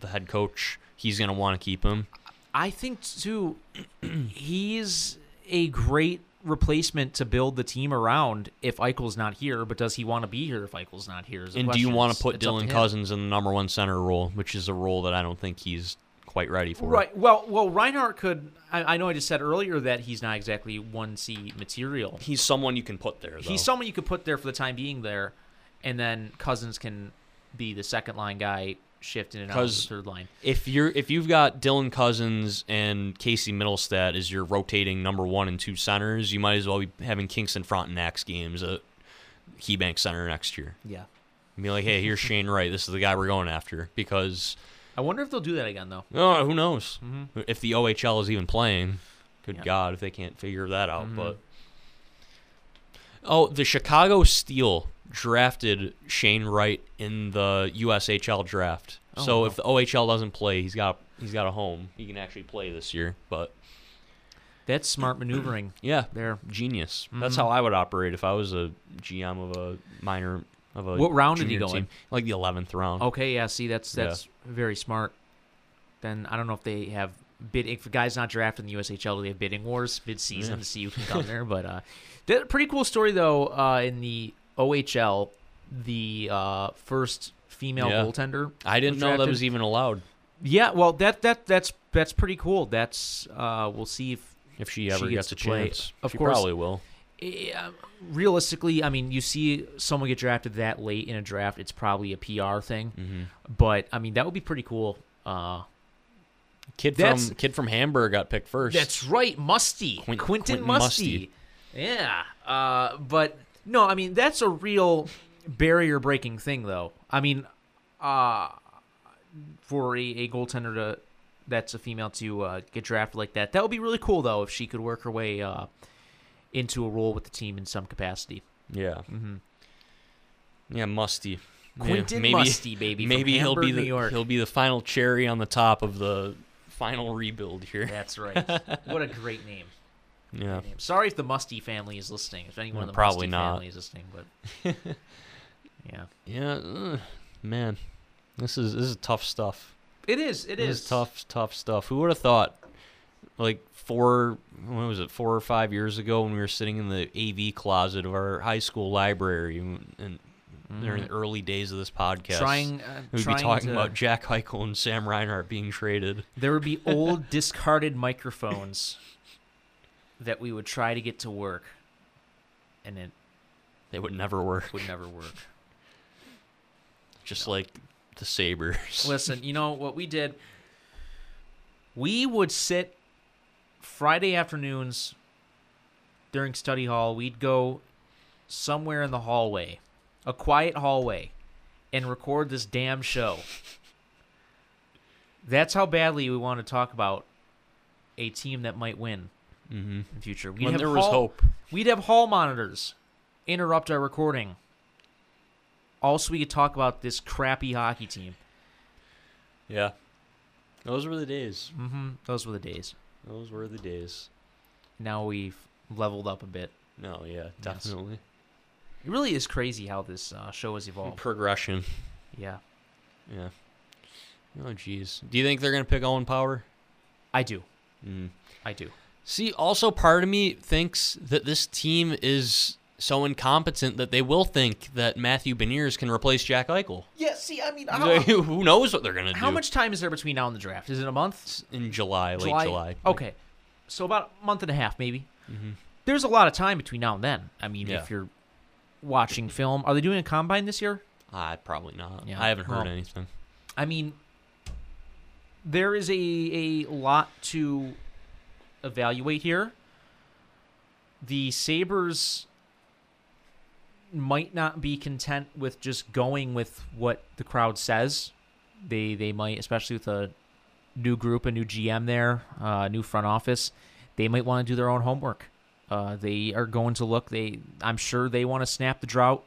the head coach. He's gonna want to keep him. I think too, he's a great replacement to build the team around if Eichel's not here. But does he want to be here if Eichel's not here? And do you want to put it's Dylan him. Cozens in the number one center role, which is a role that I don't think he's quite ready for. Right. Well, well, Reinhart could. I, I know I just said earlier that he's not exactly one C material. He's someone you can put there. Though. He's someone you could put there for the time being there, and then Cozens can be the second line guy, shift in and out of the third line. if you're if you've got Dylan Cozens and Casey Mittelstadt as your rotating number one and two centers, you might as well be having Kingston Frontenac's games at KeyBank Center next year. Yeah. And be like, hey, here's Shane Wright. This is the guy we're going after because I wonder if they'll do that again though. oh, who knows Mm-hmm. if the OHL is even playing. Good Yeah. God, if they can't figure that out. Mhm. But oh, the Chicago Steel drafted Shane Wright in the USHL draft. Oh, so wow. if the OHL doesn't play, he's got he's got a home. He can actually play this year. But That's smart maneuvering yeah, they're genius. That's Mhm. how I would operate if I was a GM of a minor of a. What round did he go in? team. Like the eleventh round. Okay, yeah. See, that's Yeah. that's very smart. Then I don't know if they have bid if a guy's not drafted in the USHL, do they have bidding wars mid season Yeah. to see who can come there? But uh, that pretty cool story though. Uh, in the OHL, the uh, first female Yeah. goaltender. I didn't know that was even allowed. Yeah, well, that that that's that's pretty cool. That's uh, we'll see if If she ever She gets, gets a play. chance, Of she course. probably will. um, realistically, I mean, you see someone get drafted that late in a draft, it's probably a PR thing. Mm-hmm. But I mean, that would be pretty cool. Uh, Kid from kid from Hamburg got picked first. That's right, Musty. Quint- Musty. Musty. Yeah. Uh, but no, I mean that's a real barrier breaking thing, though. I mean, uh, for a, a goaltender to that's a female to uh, get drafted like that, that would be really cool, though, if she could work her way uh, into a role with the team in some capacity. yeah. Mm-hmm. Yeah, Musty. Yeah, maybe, Musty, baby. Maybe he'll be New the York. he'll be the final cherry on the top of the final rebuild here. That's right. what a great name. Yeah. Sorry if the Musty family is listening. If anyone Uh, in the probably Musty not. family is listening, but yeah, Yeah, ugh, man. This is this is tough stuff. it is. It This is is tough, tough stuff. Who would have thought? Like four, what was it? Four or five years ago, when we were sitting in the AV closet of our high school library, and, and during the early days of this podcast, Mm-hmm. Trying, uh, we'd be talking to- about Jack Eichel and Sam Reinhart being traded. There would be old discarded microphones that we would try to get to work, and it They would never work, would never work. just like the Sabres. Listen, you know what we did? We would sit Friday afternoons during study hall. We'd go somewhere in the hallway, a quiet hallway, and record this damn show. That's how badly we want to talk about a team that might win hmm in future. We'd When have there was hall- hope. We'd have hall monitors interrupt our recording. Also, we could talk about this crappy hockey team. Yeah, those were the days. Mm-hmm. Those were the days. Those were the days. Now we've leveled up a bit. No, yeah, definitely It really is crazy how this uh, show has evolved. progression. Yeah, Yeah. Oh, jeez. Do you think they're gonna pick Owen Power? I do. Mm. I do. See, also part of me thinks that this team is so incompetent that they will think that Matthew Beniers can replace Jack Eichel. Yeah. See, I mean, Who knows what they're gonna do? how much time is there between now and the draft? Is it a month? in July, late July? Okay, so about a month and a half, maybe. Mhm. There's a lot of time between now and then. I mean, Yeah. if you're watching film, are they doing a combine this year? Ah, probably not. Yeah, I haven't heard well- anything. I mean, there is a a lot to evaluate here. The Sabres might not be content with just going with what the crowd says. They they might, especially with a new group, a new GM there, uh, new front office. They might want to do their own homework. Uh, they are going to look. They, I'm sure they want to snap the drought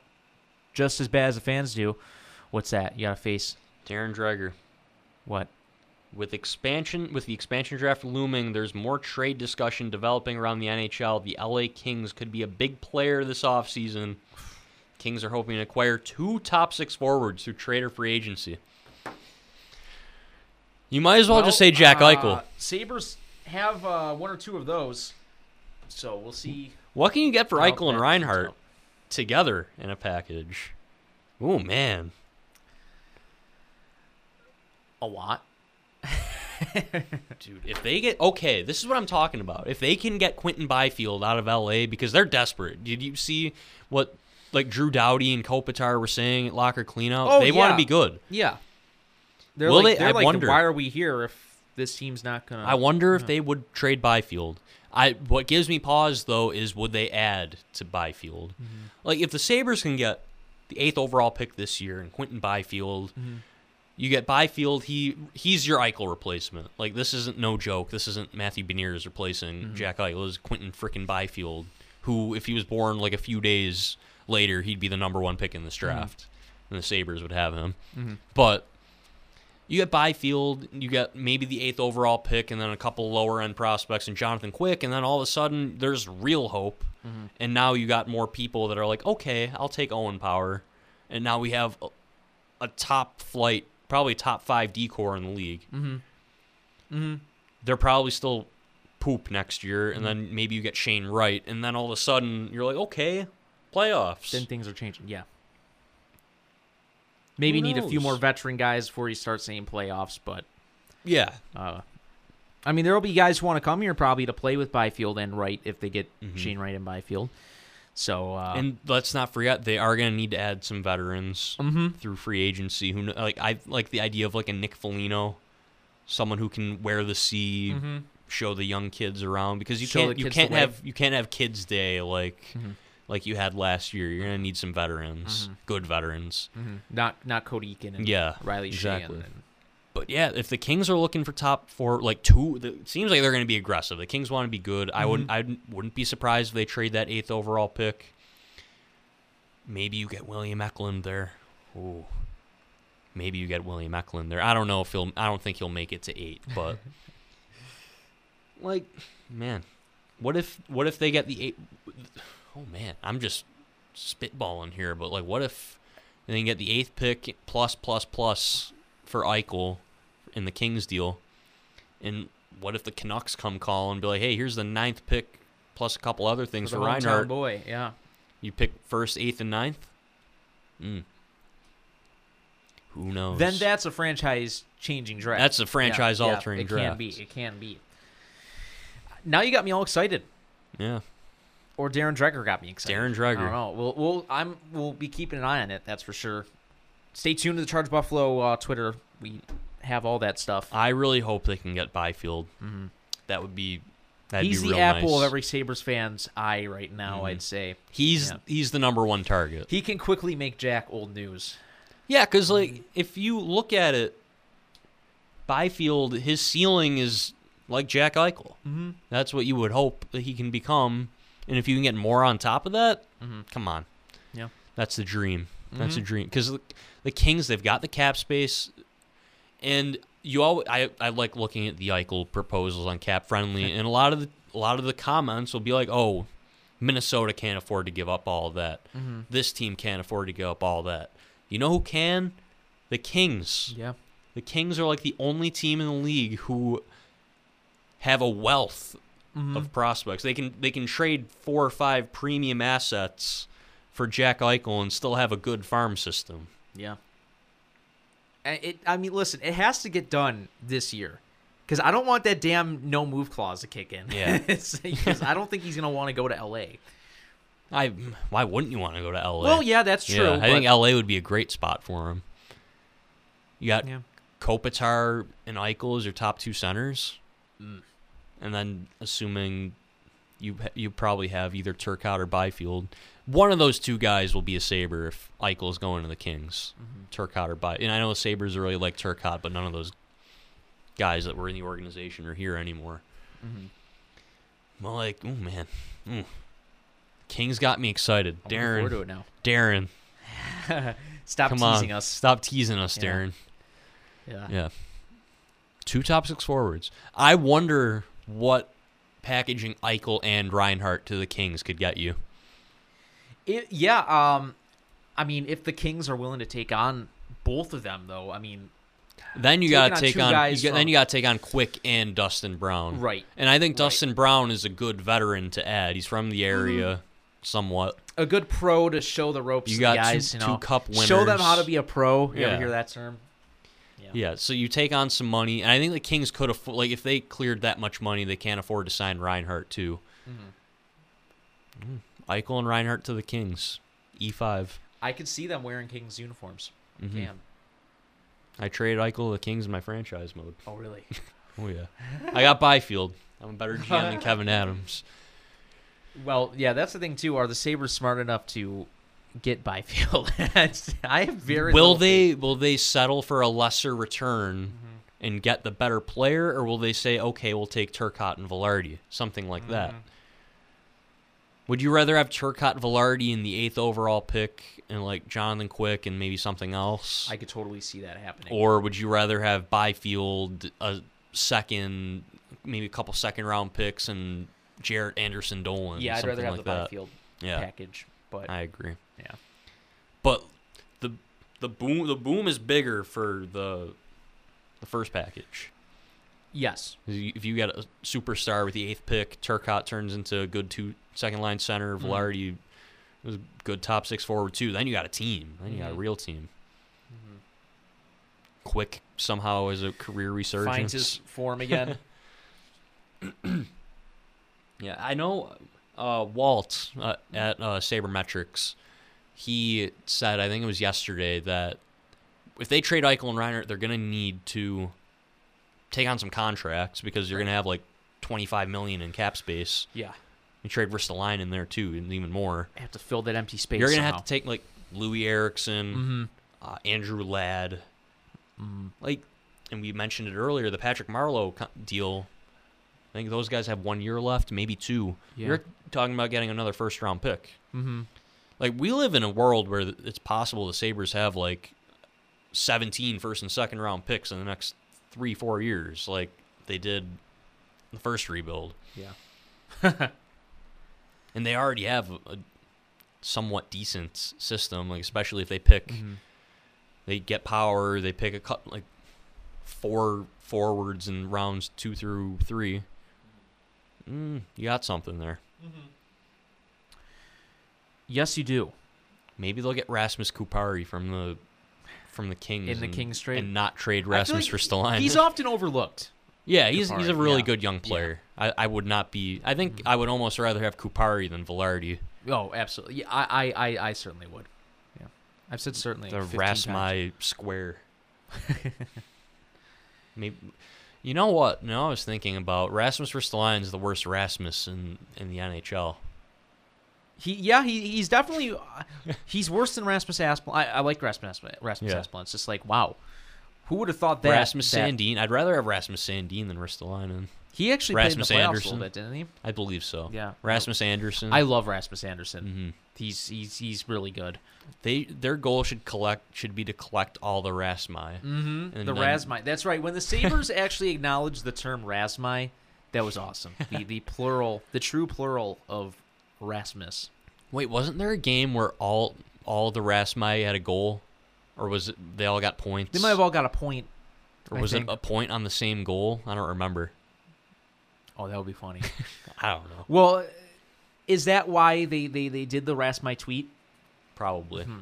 just as bad as the fans do. What's that? You got to face Darren Dreger. what? With expansion, with the expansion draft looming, there's more trade discussion developing around the NHL. The LA Kings could be a big player this offseason. Kings are hoping to acquire two top six forwards through trade or free agency. You might as well, just say Jack uh, Eichel. Sabres have uh, one or two of those, so we'll see. What can you get for Eichel and Reinhart together in a package? Oh man. A lot. Dude! If they get okay, this is what I'm talking about. If they can get Quinton Byfield out of LA because they're desperate. Did you see what like Drew Doughty and Kopitar were saying at Locker Cleanout? Oh, they want to be good. Yeah. They're Will like, they- they're I like, wonder. why are we here if this team's not gonna? I wonder if they would trade Byfield. I what gives me pause though is would they add to Byfield? Mm-hmm. Like if the Sabres can get the eighth overall pick this year and Quinton Byfield, mm-hmm. You get Byfield. He he's your Eichel replacement. Like this isn't no joke. This isn't Matthew Beniers replacing mm-hmm. Jack Eichel. This is Quinton frickin' Byfield, who if he was born like a few days later, he'd be the number one pick in this mm-hmm. draft, and the Sabres would have him. Mm-hmm. But you get Byfield, you get maybe the eighth overall pick, and then a couple lower end prospects and Jonathan Quick, and then all of a sudden there's real hope. And now you got more people that are like, okay, I'll take Owen Power, and now we have a, a top flight, probably top five decor in the league. Mm-hmm. Mm-hmm. They're probably still poop next year, and then maybe you get Shane Wright, and then all of a sudden you're like, okay, playoffs. Then things are changing. Yeah. Maybe need a few more veteran guys before you start seeing playoffs, but yeah, uh, I mean there will be guys who want to come here probably to play with Byfield and Wright if they get Mhm. Shane Wright and Byfield. So uh, and let's not forget they are going to need to add some veterans Mhm. through free agency. Who like I like the idea of like a Nick Foligno, someone who can wear the C, Mhm. show the young kids around because you Show can't you can't have you can't have kids day like Mhm. like you had last year. You're going to need some veterans, Mhm. good veterans. Mhm. not not Cody Eakin and Yeah, Riley exactly. And, But yeah, if the Kings are looking for top four, like two, the, it seems like they're going to be aggressive. The Kings want to be good. I wouldn't, Mm-hmm. I wouldn't- be surprised if they trade that eighth overall pick. Maybe you get William Eklund there. Ooh, maybe you get William Eklund there. I don't know if he'll. I don't think he'll make it to eight, but like, man, what if what if they get the eight? Oh man, I'm just spitballing here, but like, what if they can get the eighth pick plus plus plus for Eichel in the Kings deal, and what if the Canucks come call and be like, hey, here's the ninth pick plus a couple other things for for, Reinhart. boy, yeah. You pick first, eighth, and ninth. Mm. Who knows? Then that's a franchise changing draft. That's a franchise-altering yeah, it draft. can be. It can be. Now you got me all excited. yeah. Or Darren Dreger got me excited. Darren Dreger. I don't know. We'll, we'll I'm we'll be keeping an eye on it. That's for sure. Stay tuned to the Charge Buffalo uh, Twitter. We have all that stuff. I really hope they can get Byfield. Mhm. That would be. That'd He's be the apple nice. of every Sabres fan's eye right now. Mhm. I'd say He's yeah. he's the number one target. he can quickly make Jack old news. Yeah, because Mm-hmm. like if you look at it, Byfield, his ceiling is like Jack Eichel. Mm-hmm. That's what you would hope that he can become, and if you can get more on top of that, Mhm. come on, Yeah. that's the dream. That's a Mhm. dream because the Kings they've got the cap space, and you all I I like looking at the Eichel proposals on Cap Friendly, and a lot of the a lot of the comments will be like, oh. Minnesota can't afford to give up all of that. Mhm. This team can't afford to give up all that. You know who can? The Kings. Yeah. The Kings are like the only team in the league who have a wealth Mhm. of prospects. They can they can trade four or five premium assets for Jack Eichel and still have a good farm system. Yeah. And it. I mean, listen. It has to get done this year, because I don't want that damn no move clause to kick in. Yeah. Because I don't think he's gonna want to go to L.A. I why wouldn't you want to go to LA? Well, yeah, that's true. Yeah, I think LA would be a great spot for him. You got Yeah. Kopitar and Eichel as your top two centers, Mm. and then assuming you you probably have either Turcotte or Byfield. One of those two guys will be a Sabre if Eichel's going to the Kings. Mhm. Turcotte or By, and I know the Sabres really like Turcotte, but none of those guys that were in the organization are here anymore. Mhm. Well, like, oh man, Ooh. Kings got me excited. I'm forward to Darren, it now. Darren, Stop come teasing on, us. stop teasing us, Yeah. Darren. Yeah. Yeah. Two top six forwards. I wonder what packaging Eichel and Reinhart to the Kings could get you. It, yeah. Um, I mean, if the Kings are willing to take on both of them, though, I mean, Then you got to take on. guys You got, then you got to take on Quick and Dustin Brown. right. And I think Right. Dustin Brown is a good veteran to add. He's from the area, somewhat. A good pro to show the ropes You to got the two- guys. you know, two cup winners. Show them how to be a pro. You Yeah. ever hear that term? Yeah, so you take on some money, and I think the Kings could afford. Like, if they cleared that much money, they can't afford to sign Reinhart too. Mhm. Eichel and Reinhart to the Kings, E five. I could see them wearing Kings uniforms. Mhm. Damn. I trade Eichel to the Kings in my franchise mode. Oh, really? Oh yeah, I got Byfield. I'm a better GM than Kevyn Adams. Well, yeah, that's the thing too. Are the Sabres smart enough to get Byfield? I have very will they will they settle for a lesser return Mm-hmm. and get the better player, or will they say, okay, we'll take Turcotte and Vilardi, something like Mm-hmm. that? Would you rather have Turcotte Vilardi in the eighth overall pick and like Jonathan Quick and maybe something else? I could totally see that happening. or would you rather have Byfield a second, maybe a couple second round picks and Jaret Anderson Dolan? yeah, I'd rather something have like the that. Byfield Yeah, package. But I agree. Yeah, But the the boom the boom is bigger for the the first package. yes, If you- get a superstar with the eighth pick, Turcotte turns into a good two second line center. Mhm. Vilardi was a good top six forward too. Then you got a team. Then you got a Mhm. real team. Quick somehow is a career resurgence. finds his form again. Yeah, I know. uh, Walt uh, at uh, Sabermetrics, he said, I think it was yesterday, that if they trade Eichel and Reiner, they're going to need to take on some contracts because you're going to have like 25 million in cap space. Yeah. You trade Ristolainen in there too, and even more. Have to fill that empty space. You're going to have to take like Loui Eriksson, Mm-hmm. uh, Andrew Ladd, like, and we mentioned it earlier, the Patrick Marleau deal. I think those guys have one year left, maybe two. Yeah. You're talking about getting another first round pick. Mm-hmm. Like we live in a world where it's possible the Sabres have like 17 first and second round picks in the next three, four years, like they did the first rebuild. Yeah. And they already have a, somewhat decent system, like especially if they pick, Mhm. they get power, they pick a cut like four forwards in rounds two through three. Mm, you got something there. Yes, you do. Maybe they'll get Rasmus Kupari from the from the Kings In the and- Kings trade? and not trade Rasmus like Ristolainen. He's often overlooked. yeah, he's he's a really yeah. good young Yeah. Mm-hmm. player. I, I would not be. I think I would almost rather have Kupari than Vilardi. Oh, absolutely. Yeah, I, I, I, I certainly would. Yeah, I've said certainly. The 15 times. Rasmi square. Maybe. You know what? No, I was thinking about Rasmus Ristolainen is the worst Rasmus in in the NHL. He, yeah, he, he's definitely, uh, he's worse than Rasmus Asplund. I, I like Rasmus Rasmus Yeah. Asplund. It's just like, wow, who would have thought that? Rasmus that- Sandin. I'd rather have Rasmus Sandin than Ristolainen. He actually Rasmus played in the playoffs Andersson. a little bit, didn't he? I believe so. Yeah. Rasmus Andersson. I love Rasmus Andersson. hmm He's he's he's really good. They their goal should collect should be to collect all the Rasmi. Mm-hmm. The then- Rasmi. That's right. When the Sabres actually acknowledged the term Rasmi, that was awesome. The the plural, the true plural of Rasmus. Wait, wasn't there a game where all all the Rasmi had a goal, or was it they all got points? They might have all got a point. or I was think. it a point on the same goal? I don't remember. Oh, that would be funny. I don't know. well, is that why they they, they did the Rasmi tweet? Probably. Hmm.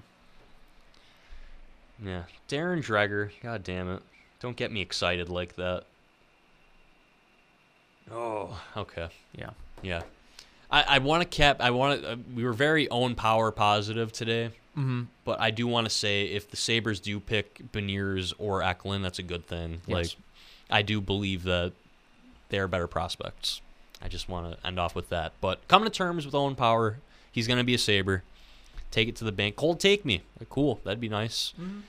Yeah, Darren Dreger. God damn it! Don't get me excited like that. Oh, okay. Yeah. Yeah, I, I want to cap. I want to. Uh, we were very own power positive today, Mm-hmm. but I do want to say if the Sabres do pick Beniers or Eklund, that's a good thing. Yes. Like, I do believe that they are better prospects. I just want to end off with that. But coming to terms with Owen Power, he's going to be a Sabre. Take it to the bank. Cold take me. Like, cool. That'd be nice. Mhm.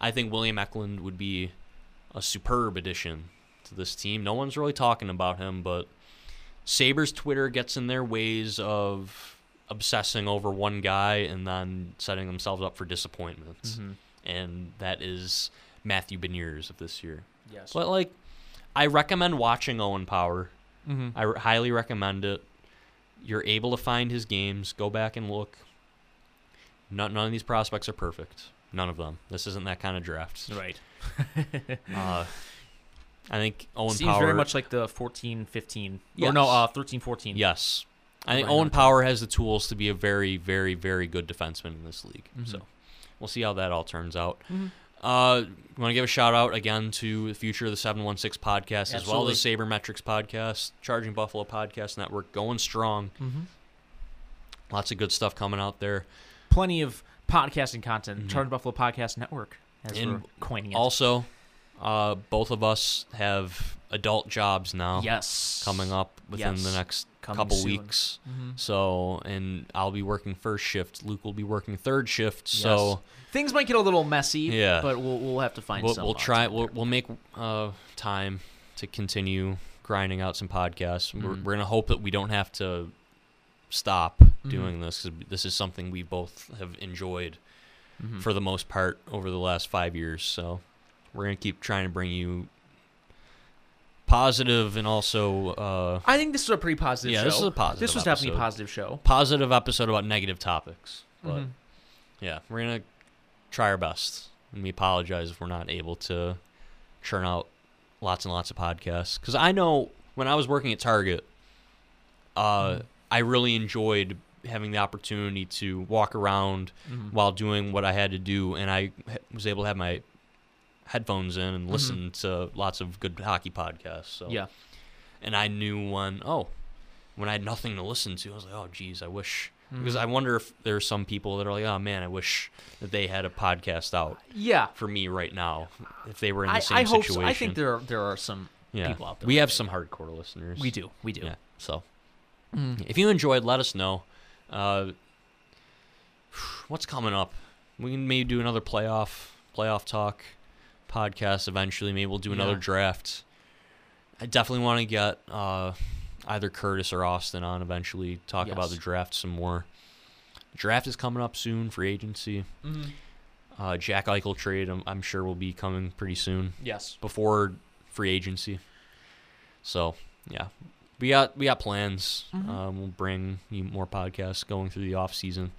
I think William Eklund would be a superb addition to this team. No one's really talking about him, but Sabres Twitter gets in their ways of obsessing over one guy and then setting themselves up for disappointments. Mhm. And that is Matthew Beniers of this year. Yes. But like I recommend watching Owen Power. mm-hmm. I r- highly recommend it. You're able to find his games. Go back and look. None, none of these prospects are perfect. None of them. This isn't that kind of draft. Right. Uh, I think Owen Seems Power. very much like the 14, 15. Or no, Yes. uh, 13, 14. Yes. I think Right Owen. Power has the tools to be a very, very, very good defenseman in this league. Mhm. So we'll see how that all turns out. Mhm. Uh, want to give a shout out again to the future of the 716 podcast as well Absolutely. as Sabermetrics podcast, Charging Buffalo Podcast Network, going strong. Mm-hmm. Lots of good stuff coming out there. Plenty of podcasting content. Mhm. Charged Buffalo Podcast Network, as And we're coining it. Also, uh, both of us have adult jobs now yes. coming up within the next Coming couple soon. weeks. Mhm. So, and I'll be working first shift. Luke will be working third shift. So. Yes. things might get a little messy. Yeah. But we'll we'll have to find. we'll, some, we'll try we'll, we'll make uh, time to continue grinding out some podcasts we're, Mhm. we're gonna hope that we don't have to stop Mm-hmm. doing this this is something we both have enjoyed Mhm. for the most part over the last five years so we're gonna keep trying to bring you positive and also uh, I think this is a pretty positive Yeah, show. this is a positive This was definitely a positive show. positive episode about negative topics but Mhm. yeah we're gonna try our best and we apologize if we're not able to churn out lots and lots of podcasts because i know when i was working at target uh, Mhm. i really enjoyed having the opportunity to walk around Mhm. while doing what i had to do and i was able to have my headphones in and Mhm. listen to lots of good hockey podcasts so Yeah. and i knew one oh when I had nothing to listen to, I was like, oh, geez, I wish. Mm-hmm. Because I wonder if there are some people that are like, oh man, I wish that they had a podcast out Yeah. for me right now if they were in the I, same I hope situation. so. I think there are, there are some yeah. people out there. We have some hardcore listeners. We do. We do. Yeah. So Mm. if you enjoyed, let us know. Uh, what's coming up? We can maybe do another playoff playoff talk podcast eventually. Maybe we'll do another Yeah. draft. I definitely want to get uh, either Curtis or Austin on eventually. Talk about the draft some more. Draft is coming up soon. Free agency. Mhm. Uh, Jack Eichel trade. I'm, I'm sure will be coming pretty soon Yes. before free agency. So yeah, we got we got plans. Mhm. Um, we'll bring you more podcasts going through the off season.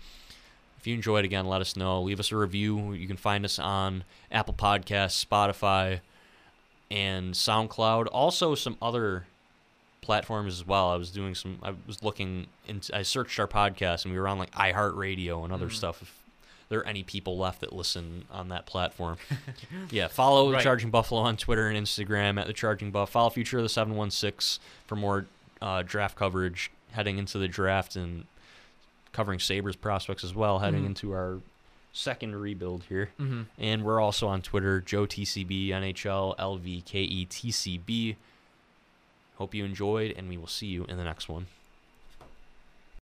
If you enjoyed, again, let us know. Leave us a review. You can find us on Apple Podcasts, Spotify, and SoundCloud. Also, some other platforms as well. I was doing some. I was looking into. I searched our podcast, and we were on like iHeartRadio and other Mhm. stuff. If there are any people left that listen on that platform, yeah, follow the Charging Buffalo on Twitter and Instagram at the Charging Buff. Follow Future of the Seven One Six for more uh, draft coverage heading into the draft and covering Sabres prospects as well heading Mhm. into our second rebuild here. Mm-hmm. And we're also on Twitter, Joe TCB NHL LVKE TCB. Hope you enjoyed, and we will see you in the next one.